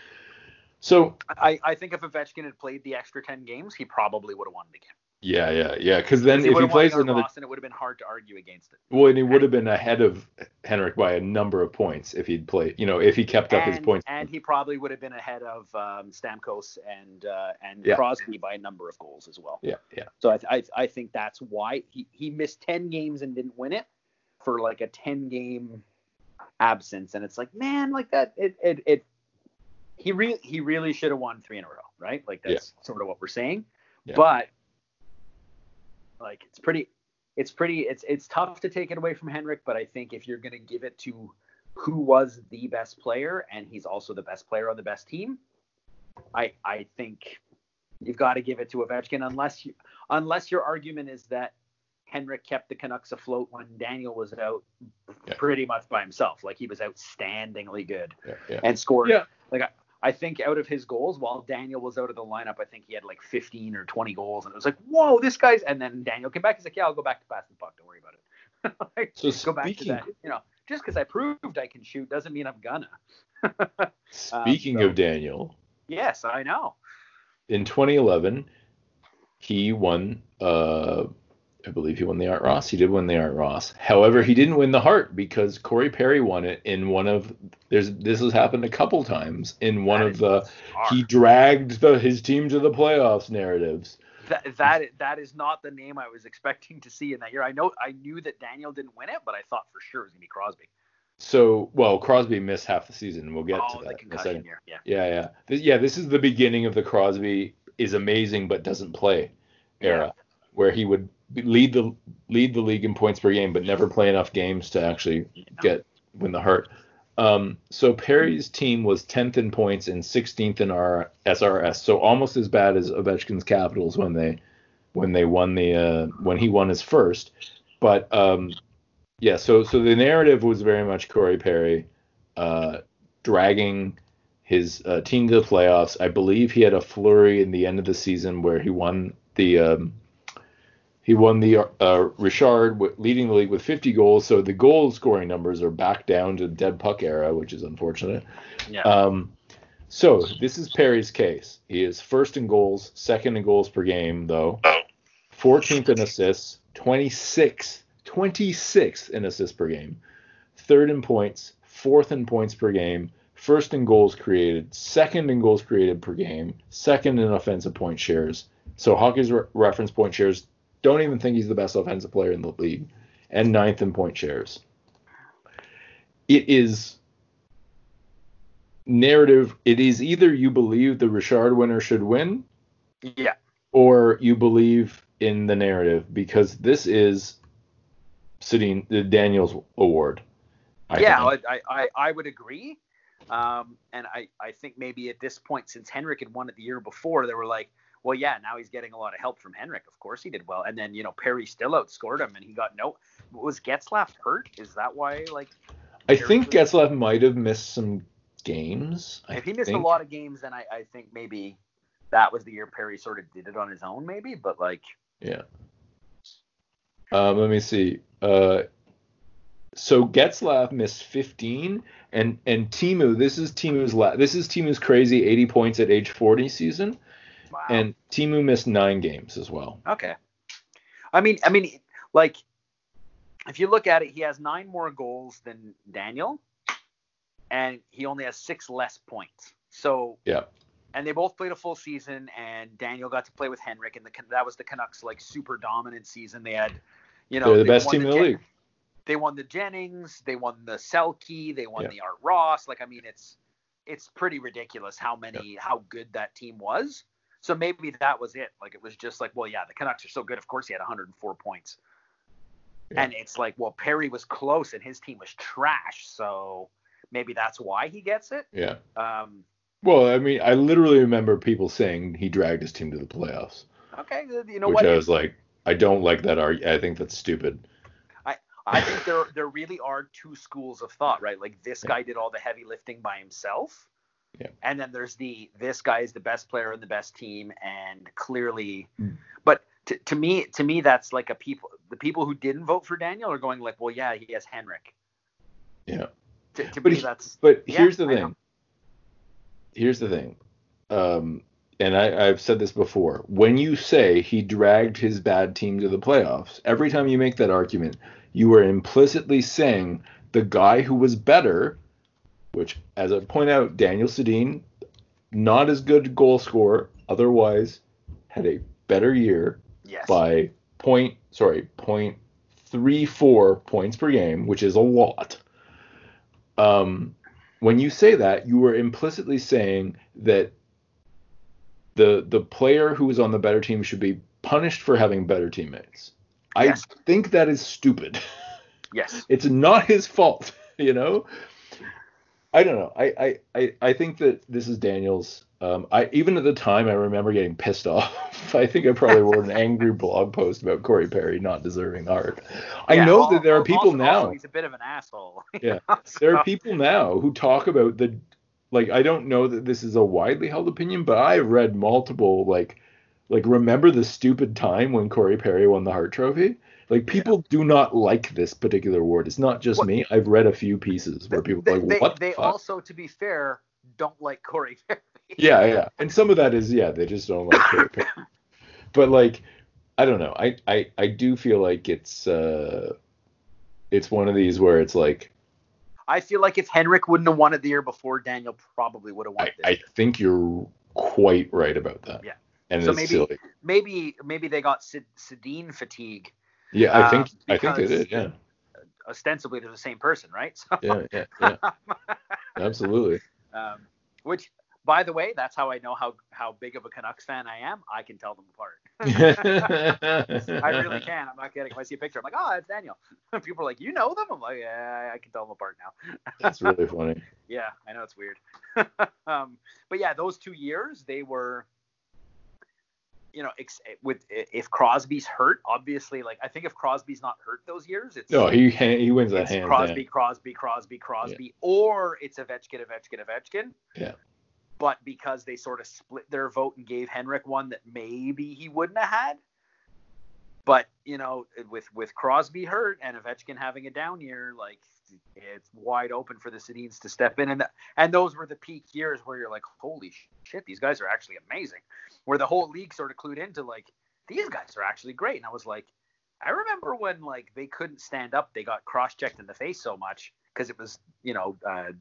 So I, I think if Ovechkin had played the extra 10 games, he probably would have won the game. yeah, yeah, yeah. Because then he if he plays another, and it would have been hard to argue against it. well, and he would have been ahead of Henrik by a number of points if he'd played. You know, if he kept up his points. and he probably would have been ahead of um, Stamkos and uh, and Yeah. Crosby by a number of goals as well. yeah, yeah. So I, I I think that's why he, he missed 10 games and didn't win it for like a 10 game absence, and it's like man, like that it it, it he really he really should have won three in a row, right? Like Yeah. that's sort of what we're saying. Yeah. But Like it's pretty, it's pretty, it's it's tough to take it away from Henrik, but I think if you're gonna give it to who was the best player and he's also the best player on the best team, I I think you've got to give it to Ovechkin unless you unless your argument is that Henrik kept the Canucks afloat when Daniel was out Yeah. pretty much by himself. Like he was outstandingly good Yeah, yeah. and scored. Yeah. Like I, I think out of his goals, while Daniel was out of the lineup, I think he had like 15 or 20 goals, and it was like, whoa, this guy's. And then Daniel came back. He's like, yeah, I'll go back to pass the puck. Don't worry about it. <laughs> like, So go back to that. You know, just because I proved I can shoot doesn't mean I'm gonna. <laughs> speaking so- of Daniel, yes, I know. in 2011, he won. Uh, I believe he won the Art Ross. He did win the Art Ross. However, he didn't win the Hart because Corey Perry won it in one of. There's this has happened a couple times in one That of the. He dragged the, his team to the playoffs narratives. that that that is not the name I was expecting to see in that year. I know I knew that Daniel didn't win it, but I thought for sure it was gonna be Crosby. So, well, Crosby missed half the season. We'll get oh, to that in a second. year. Yeah. Yeah, yeah, Th- yeah. This is the beginning of the Crosby is amazing but doesn't play era, where he would lead the lead the league in points per game but never play enough games to actually get win the Hart. Um, so Perry's team was 10th in points and 16th in our SRS, so almost as bad as Ovechkin's Capitals when they when they won the uh, when he won his first. But um, yeah, so so the narrative was very much Corey Perry uh, dragging his uh, team to the playoffs. I believe he had a flurry in the end of the season where he won the um, he won the uh, Richard leading the league with 50 goals. So the goal scoring numbers are back down to the dead puck era, which is unfortunate. Yeah. Um, so this is Perry's case. He is first in goals, second in goals per game, though. 14th in assists, 26th, 26th in assists per game. Third in points, fourth in points per game, first in goals created, second in goals created per game, second in offensive point shares. So Hockey's re- reference point shares don't even think he's the best offensive player in the league, and ninth in point shares. It is narrative. It is either you believe the Richard winner should win, yeah. or you believe in the narrative because this is sitting the Daniels Award. I yeah. I, I, I would agree. Um, and I, I think maybe at this point, since Henrik had won it the year before, they were like, well, yeah, now he's getting a lot of help from Henrik. Of course he did well. And then, you know, Perry still outscored him and he got no. Was Getzlaff hurt? Is that why, like, I think Getzlaff might have missed some games. I if he missed think. a lot of games, then I, I think maybe that was the year Perry sort of did it on his own, maybe. But, like, Yeah. Um, let me see. Uh, so Getzlaff missed 15, and and Teemu. This is Teemu's la- This is Teemu's crazy 80 points at age 40 season, wow. and Teemu missed nine games as well. Okay. I mean, I mean, like, if you look at it, he has nine more goals than Daniel, and he only has six less points. So, Yeah. and they both played a full season, and Daniel got to play with Henrik, and the that was the Canucks' like super dominant season. They had, you know, They're the they best team in the Jen- league. They won the Jennings, they won the Selke, they won Yeah. the Art Ross. Like, I mean, it's it's pretty ridiculous how many how good that team was. So maybe that was it. Like it was just like, well, yeah, the Canucks are so good. Of course, he had 104 points. Yeah. And it's like, well, Perry was close and his team was trash. So maybe that's why he gets it. Yeah. Um, Well, I mean, I literally remember people saying he dragged his team to the playoffs, okay, you know which what? I was like, I don't like that argument. I think that's stupid. I I think there there really are two schools of thought, right? Like this guy did all the heavy lifting by himself. Yeah. And then there's the this guy is the best player in the best team and clearly Mm. but to, to me to me that's like a people the people who didn't vote for Daniel are going like, well yeah, he has Henrik. Yeah. To, to But me he- that's But Yeah, here's the I thing. know. Here's the thing. Um, and I, I've said this before. When you say he dragged his bad team to the playoffs, every time you make that argument, you are implicitly saying the guy who was better, which, as I point out, Daniel Sedin, not as good goal scorer, otherwise had a better year yes. by point sorry point three four points per game, which is a lot. Um, when you say that, you are implicitly saying that the the player who is on the better team should be punished for having better teammates. Yes. I think that is stupid. <laughs> Yes. it's not his fault, <laughs> you know. I don't know. I I I, I think that this is Daniel's. Um, I even at the time I remember getting pissed <laughs> off. I think I probably wrote an angry <laughs> blog post about Corey Perry not deserving art. I Yeah, know that there are people also- now. also he's a bit of an asshole. <laughs> Yeah. there are people now who talk about the like I don't know that this is a widely held opinion, but I've read multiple like like remember the stupid time when Corey Perry won the Hart Trophy? Like people do not like this particular award. It's not just What- me. I've read a few pieces where people they, are like they, what the they fuck? also, to be fair, don't like Corey Perry. Yeah, yeah. And some of that is yeah, they just don't like Corey Perry. <coughs> But like I don't know. I I I do feel like it's uh it's one of these where it's like I feel like if Henrik wouldn't have won it the year before, Daniel probably would have won I, I think you're quite right about that. Yeah. And So it's maybe- silly. Maybe maybe they got Sid- Sedin fatigue. Yeah, I think I think they did. Yeah, Ostensibly, they're the same person, right? <laughs> So, yeah, yeah, yeah. <laughs> Absolutely. um, which, by the way, that's how I know how how big of a Canucks fan I am. I can tell them apart. <laughs> I really can. I'm not kidding. If I see a picture, I'm like, oh, that's Daniel. People are like, you know them? I'm like, yeah, I can tell them apart now. That's really funny. Yeah, I know it's weird. um, but yeah, those two years they were, you know, ex- eh, with eh, if Crosby's hurt, obviously, like I think if Crosby's not hurt those years, it's No, he he wins that hand. Crosby. Crosby, Crosby, Crosby, or it's Ovechkin, Ovechkin, Ovechkin. Yeah. But because they sort of split their vote and gave Henrik one that maybe he wouldn't have had. But you know, with with Crosby hurt and Ovechkin having a down year, like it's wide open for the Sedins to step in, and and those were the peak years where you're like, holy shit, these guys are actually amazing. Where the whole league sort of clued into like these guys are actually great, and I was like, I remember when like they couldn't stand up, they got cross-checked in the face so much because it was you know uh,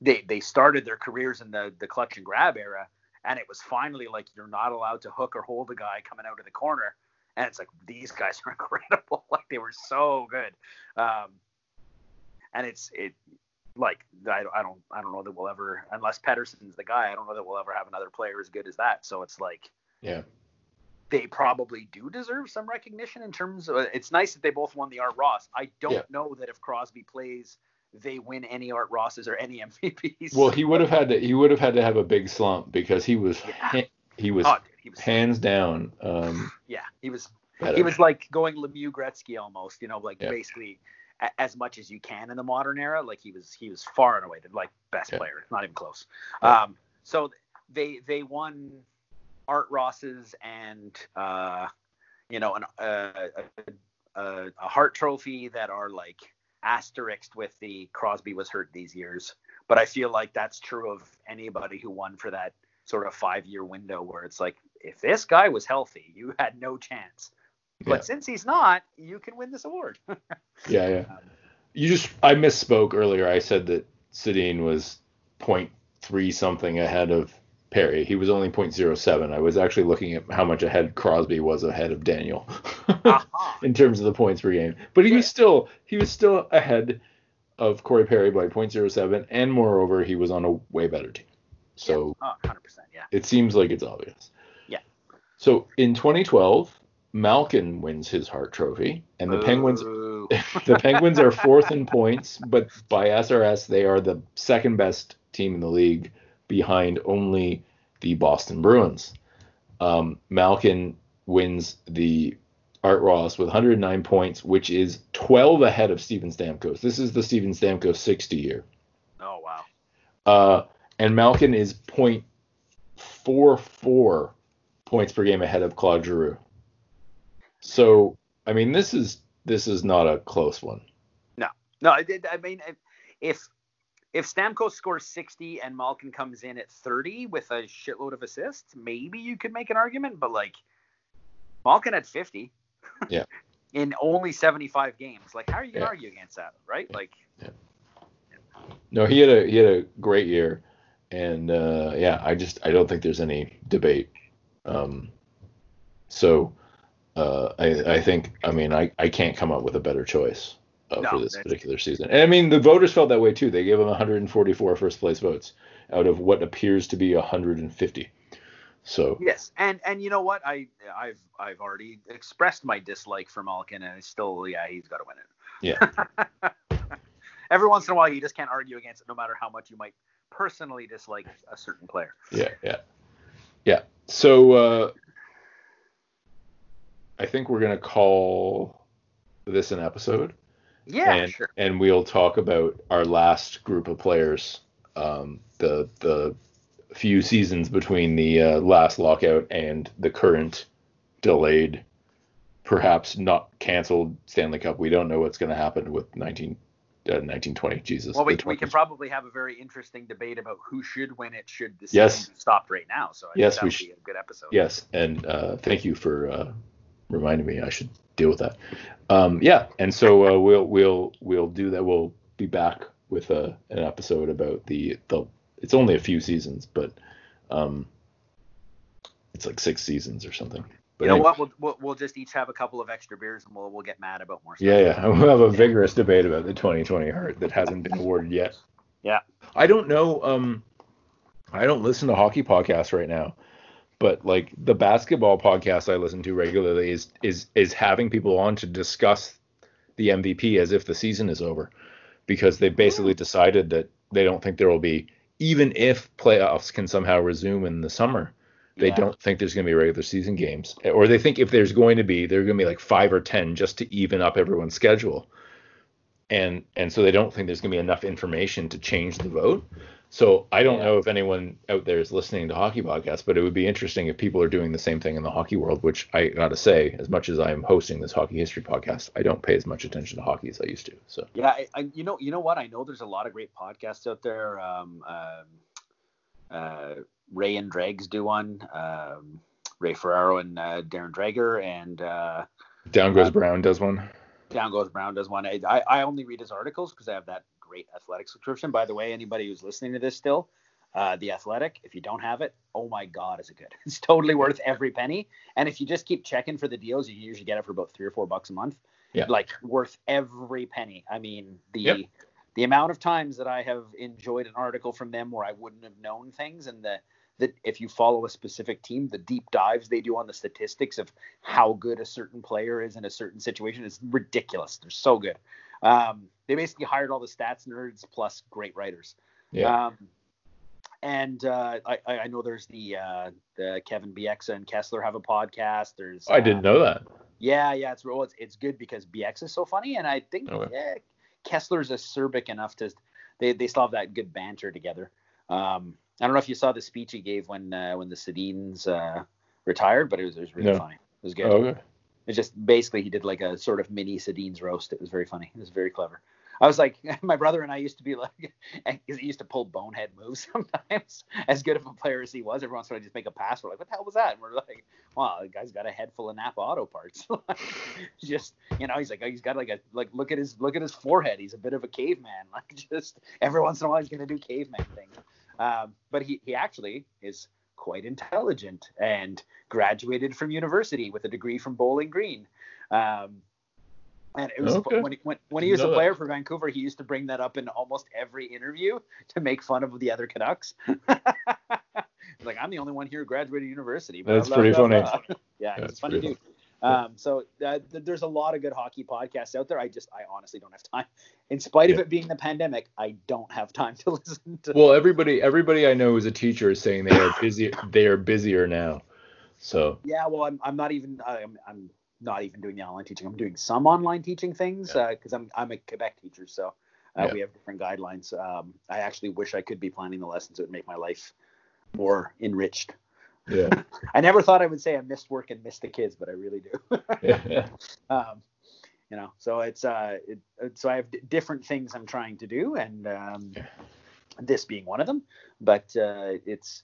they they started their careers in the the clutch and grab era, and it was finally like you're not allowed to hook or hold a guy coming out of the corner, and it's like these guys are <laughs> incredible, like they were so good, um, and it's it like I, I don't I don't know that we'll ever unless Pettersson's the guy I don't know that we'll ever have another player as good as that. So it's like Yeah. they probably do deserve some recognition in terms of it's nice that they both won the Art Ross. I don't Yeah. know that if Crosby plays they win any Art Rosses or any <laughs> MVPs. Well, he would have had to he would have had to have a big slump because he was Yeah. he was oh, dude, he was hands down um yeah, he was better. he was like going Lemieux Gretzky almost, you know, like Yeah. basically a, as much as you can in the modern era. Like he was he was far and away the like best Yeah. player, not even close. Yeah. Um, so they they won Art Rosses and uh, you know an, uh, a, a, a Hart Trophy that are like asterisked with the Crosby was hurt these years. But I feel like that's true of anybody who won for that sort of five year window where it's like if this guy was healthy, you had no chance. But Yeah. since he's not, you can win this award. <laughs> Yeah, yeah. Um, You just I misspoke earlier. I said that Sedin was 0.3 something ahead of Perry. He was only 0.07. I was actually looking at how much ahead Crosby was ahead of Daniel <laughs> Aha. in terms of the points per game. But he Yeah. was still he was still ahead of Corey Perry by 0.07 and moreover he was on a way better team. So Oh, 100%. Yeah. it seems like it's obvious. Yeah. So in 2012, Malkin wins his Hart Trophy, and the Penguins <laughs> the Penguins are fourth in points, but by SRS they are the second best team in the league, behind only the Boston Bruins. Um, Malkin wins the Art Ross with 109 points, which is 12 ahead of Steven Stamkos. This is the Steven Stamkos 60 year. Oh wow. Uh, and Malkin is 0.44 points per game ahead of Claude Giroux. So, I mean, this is this is not a close one. No, no. I did. I mean, if if Stamkos scores 60 and Malkin comes in at 30 with a shitload of assists, maybe you could make an argument. But like, Malkin had 50. <laughs> Yeah. in only 75 games. Like, how are you gonna Yeah. argue against that, right? Like, No, he had a he had a great year, and uh, yeah, I just I don't think there's any debate. Um, so uh, I I think I mean I I can't come up with a better choice uh, No, for this particular season. And I mean the voters felt that way too. They gave him 144 first place votes out of what appears to be 150. So yes, and and you know what? I I've I've already expressed my dislike for Malkin, and I still yeah he's got to win it. Yeah. <laughs> Every once in a while, you just can't argue against it, no matter how much you might personally dislike a certain player. Yeah, yeah, yeah. So uh, I think we're gonna call this an episode. Yeah, and, sure. And we'll talk about our last group of players, um, the the few seasons between the uh, last lockout and the current delayed, perhaps not canceled Stanley Cup. We don't know what's going to happen with 19, uh, 1920. Jesus. Well, we, we can probably have a very interesting debate about who should win it should this Yes. stopped right now. So I Yes, think that we should- be a good episode. Yes, and uh, thank you for uh, reminding me. I should deal with that. Um, yeah, and so uh, we'll we'll we'll do that. We'll be back with a, an episode about the the. It's only a few seasons, but um, it's like six seasons or something. But You know anyway, what? We'll, we'll just each have a couple of extra beers and we'll we'll get mad about more stuff. Yeah, yeah. <laughs> We'll have a vigorous debate about the 2020 Hart that hasn't been awarded yet. Yeah. I don't know. Um, I don't listen to hockey podcasts right now, but like the basketball podcast I listen to regularly is is is having people on to discuss the MVP as if the season is over, because they basically hmm. decided that they don't think there will be even if playoffs can somehow resume in the summer. They Yeah. don't think there's going to be regular season games, or they think if there's going to be, they're going to be like five or ten just to even up everyone's schedule, and and so they don't think there's going to be enough information to change the vote. So I don't Yeah. know if anyone out there is listening to hockey podcasts, but it would be interesting if people are doing the same thing in the hockey world. Which I got to say, as much as I'm hosting this hockey history podcast, I don't pay as much attention to hockey as I used to. So Yeah, I, I, you know, you know what? I know there's a lot of great podcasts out there. Um, um, uh, Ray and Dregs do one. Um, Ray Ferraro and uh, Darren Dreger, and uh, Down Goes Uh, Brown does one. Down Goes Brown does one. I, I I only read his articles because I have that great athletic subscription. By the way, anybody who's listening to this still, uh, the athletic, if you don't have it, oh my God, is it good? <laughs> It's totally worth every penny. And if you just keep checking for the deals, you usually get it for about three or four bucks a month. Yeah. Like worth every penny. I mean, the Yep. the amount of times that I have enjoyed an article from them where I wouldn't have known things and the that if you follow a specific team, the deep dives they do on the statistics of how good a certain player is in a certain situation is ridiculous. They're so good. Um, they basically hired all the stats nerds plus great writers. Yeah. Um, and uh, I, I know there's the uh, the Kevin Bieksa and Kesler have a podcast. There's I uh, didn't know that. yeah, yeah, it's well, it's, it's good because BX is so funny, and I think Okay. yeah, Kesler's acerbic enough to they they still have that good banter together. Um, I don't know if you saw the speech he gave when uh, when the Sedins uh, retired, but it was it was really No. funny. It was good. Oh, okay. It's just basically he did like a sort of mini Sedins roast. It was very funny. It was very clever. I was like, <laughs> my brother and I used to be like, <laughs> he used to pull bonehead moves <laughs> sometimes. As good of a player as he was, every once in a while, just make a pass. We're like, what the hell was that? And we're like, wow, the guy's got a head full of Napa auto parts. Like, just, you know, he's like, he's got like a like, look at his look at his forehead. He's a bit of a caveman. Like, just every once in a while, he's gonna do caveman things. Um, but he he actually is quite intelligent and graduated from university with a degree from Bowling Green. Um, and it was Okay. when, he, when, when he was a player that. for Vancouver, he used to bring that up in almost every interview to make fun of the other Canucks. <laughs> Like, I'm the only one here who graduated university. That's blah, pretty blah, funny. blah." <laughs> yeah, That's it's funny dude. Um, so uh, th- there's a lot of good hockey podcasts out there. I just, I honestly don't have time. In spite of Yeah. it being the pandemic, I don't have time to <laughs> listen to. Well, everybody everybody I know who's a teacher is saying they are busy. they are busier now. So Yeah, well, I'm, I'm not even I'm, I'm not even doing the online teaching. I'm doing some online teaching things because I'm I'm a Quebec teacher, so uh, Yeah. we have different guidelines. Um, I actually wish I could be planning the lessons. It would make my life more enriched. Yeah. <laughs> I never thought I would say I missed work and missed the kids, but I really do. yeah. <laughs> um, you know, so it's uh, it, so I have d- different things I'm trying to do, and um, Yeah. this being one of them. But uh, it's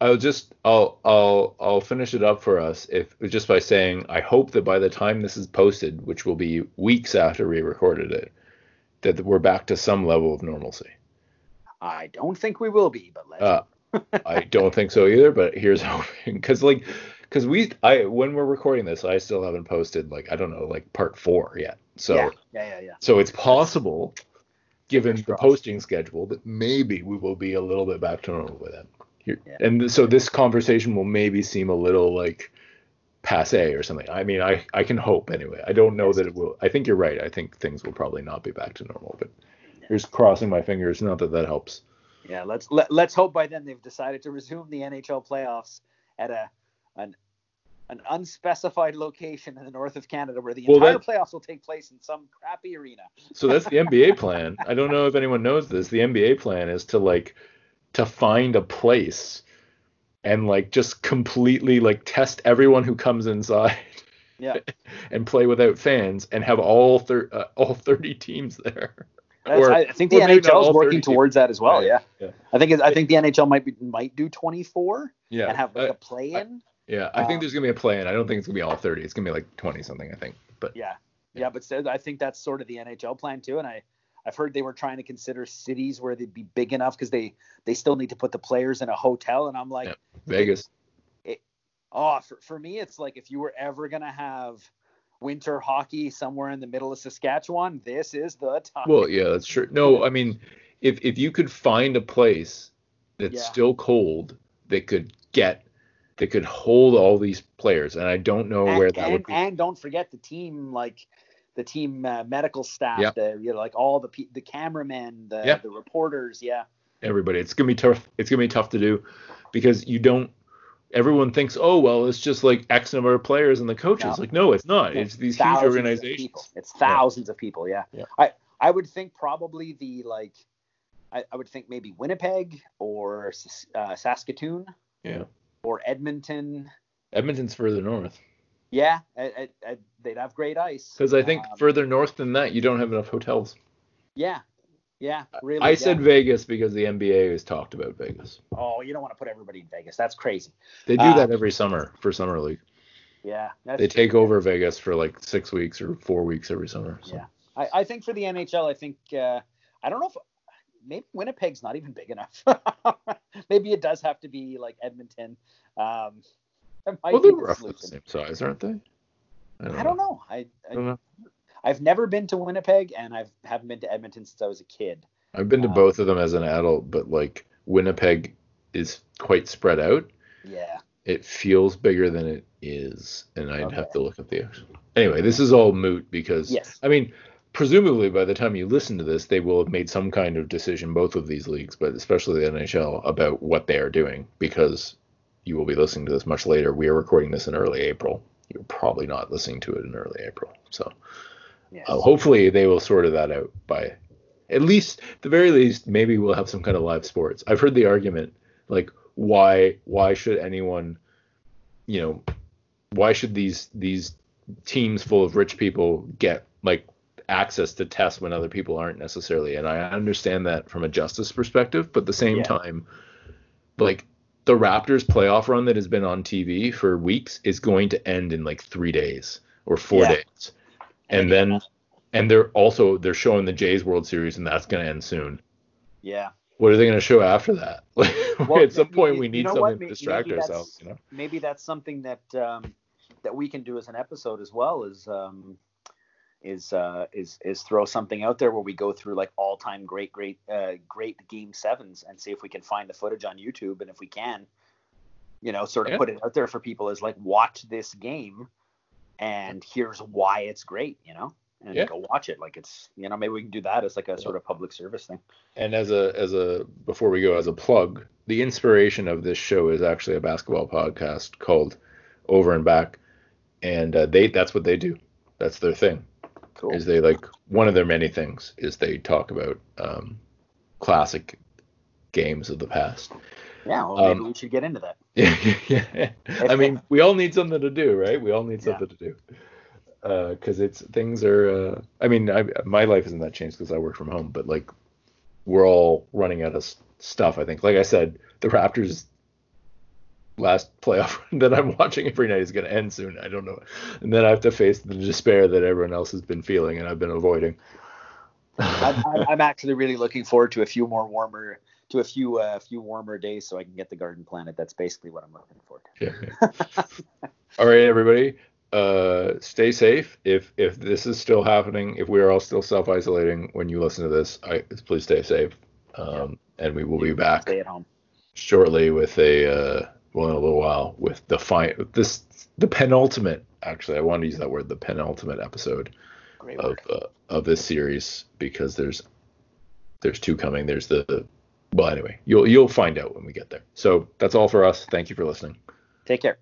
I'll just I'll I'll I'll finish it up for us if just by saying I hope that by the time this is posted, which will be weeks after we recorded it, that we're back to some level of normalcy. I don't think we will be, but let's. Uh, I don't think so either, but here's <laughs> hoping because like because we I when we're recording this, I still haven't posted like I don't know like part four yet. So yeah, yeah, yeah, yeah. so it's possible, given the posting schedule, that maybe we will be a little bit back to normal with then. You're- Yeah. And so this conversation will maybe seem a little like passe or something. I mean, I I can hope anyway. I don't know that it will. I think you're right. I think things will probably not be back to normal, but here's crossing my fingers. Not that that helps. Yeah, let's let, let's hope by then they've decided to resume the NHL playoffs at a an an unspecified location in the north of Canada where the Well, entire that- playoffs will take place in some crappy arena. So that's the NBA plan. I don't know if anyone knows this. The NBA plan is to like to find a place and like just completely like test everyone who comes inside Yeah. <laughs> and play without fans and have all thir- uh, all 30 teams there. Or- I, think the NHL is working 30 towards that as well. Right, Yeah. yeah. I think I think the NHL might be might do 24 Yeah. and have like a play in. yeah, I think um, there's going to be a play in. I don't think it's going to be all 30. It's going to be like 20 something, I think. But Yeah. Yeah, but so I think that's sort of the NHL plan too. And I I've heard they were trying to consider cities where they'd be big enough because they they still need to put the players in a hotel. And I'm like, Yeah. Vegas. oh, for, for me, it's like if you were ever gonna have winter hockey somewhere in the middle of Saskatchewan, this is the time. Well, yeah, that's true. No, I mean, if if you could find a place that's Yeah. still cold that could get that could hold all these players, and I don't know and, where that and, would be. and don't forget the team like the team uh, medical staff, Yeah. the you know like all the pe- the cameramen, the Yeah. the reporters, yeah. Everybody, it's gonna be tough. It's gonna be tough to do because you don't. Everyone thinks, oh well, it's just like X number of players and the coaches. No. Like, no, it's not. No, It's these huge organizations. It's thousands of people. Yeah. Yeah. I I would think probably the like I, I would think maybe Winnipeg or uh, Saskatoon Yeah, or Edmonton. Edmonton's further north Yeah, I, I, I, they'd have great ice. because I think Um, further north than that, you don't have enough hotels. Yeah. Yeah. Really. I yeah. said Vegas because the NBA has talked about Vegas. Oh, you don't want to put everybody in Vegas. That's crazy. They do Uh, that every summer for summer league. Yeah. That's They true. take over Vegas for like six weeks or four weeks every summer. So. Yeah. I, I think for the NHL, I think uh, I don't know if maybe Winnipeg's not even big enough. <laughs> maybe it does have to be like Edmonton. Um, might Well, they're roughly the same size, aren't they? I don't know. I, I don't know. I've never been to Winnipeg, and I've haven't been to Edmonton since I was a kid. I've been to Uh, both of them as an adult, but like Winnipeg is quite spread out. Yeah. It feels bigger than it is, and I'd Okay. have to look up the. Anyway, this is all moot because Yes. I mean, presumably by the time you listen to this, they will have made some kind of decision, both of these leagues, but especially the NHL, about what they are doing because you will be listening to this much later. We are recording this in early April. You're probably not listening to it in early April, so. Yes. Uh, hopefully they will sort of that out by at least the very least maybe we'll have some kind of live sports i've heard the argument like why why should anyone you know why should these these teams full of rich people get like access to tests when other people aren't necessarily and i understand that from a justice perspective but at the same Yeah. time like the raptors playoff run that has been on tv for weeks is going to end in like three days or four Yeah. days and then and they're also they're showing the Jays World Series and that's going to end soon. yeah. What are they going to show after that? <laughs> Like, Well, at some you- point you- we you need know something what? to distract maybe ourselves, you know. maybe that's something that um, that we can do as an episode as well is um, is uh, is is throw something out there where we go through like all time great great uh, great game sevens and see if we can find the footage on YouTube and if we can you know sort of Yeah. put it out there for people as like watch this game and here's why it's great you know and Yeah. go watch it like it's you know maybe we can do that as like a sort of public service thing And as a as a before we go as a plug, the inspiration of this show is actually a basketball podcast called Over and Back, and uh, they that's what they do. That's their thing. cool Is they like one of their many things is they talk about um, classic games of the past. yeah well maybe um, we should get into that <laughs> Yeah, yeah. I mean, we all need something to do, right? We all need Yeah. something to do. Because it's things are. Uh, I mean, I, my life isn't that changed because I work from home, but like we're all running out of stuff. I think, like I said, the Raptors last playoff <laughs> that I'm watching every night is going to end soon. I don't know, and then I have to face the despair that everyone else has been feeling and I've been avoiding. I'm, I'm- I'm actually really looking forward to a few more warmer to a few uh, few warmer days so I can get the garden planted. That's basically what I'm looking for. Yeah. yeah. <laughs> all right, everybody. Uh, stay safe. If if this is still happening, if we are all still self isolating when you listen to this, I please stay safe. Um, and we will be back. Stay at home. shortly with a uh, well in a little while with the fine this the penultimate actually I want to use that word the penultimate episode Great of uh, of this series because there's there's two coming. There's the well anyway you'll you'll find out when we get there. So that's all for us. Thank you for listening. Take care.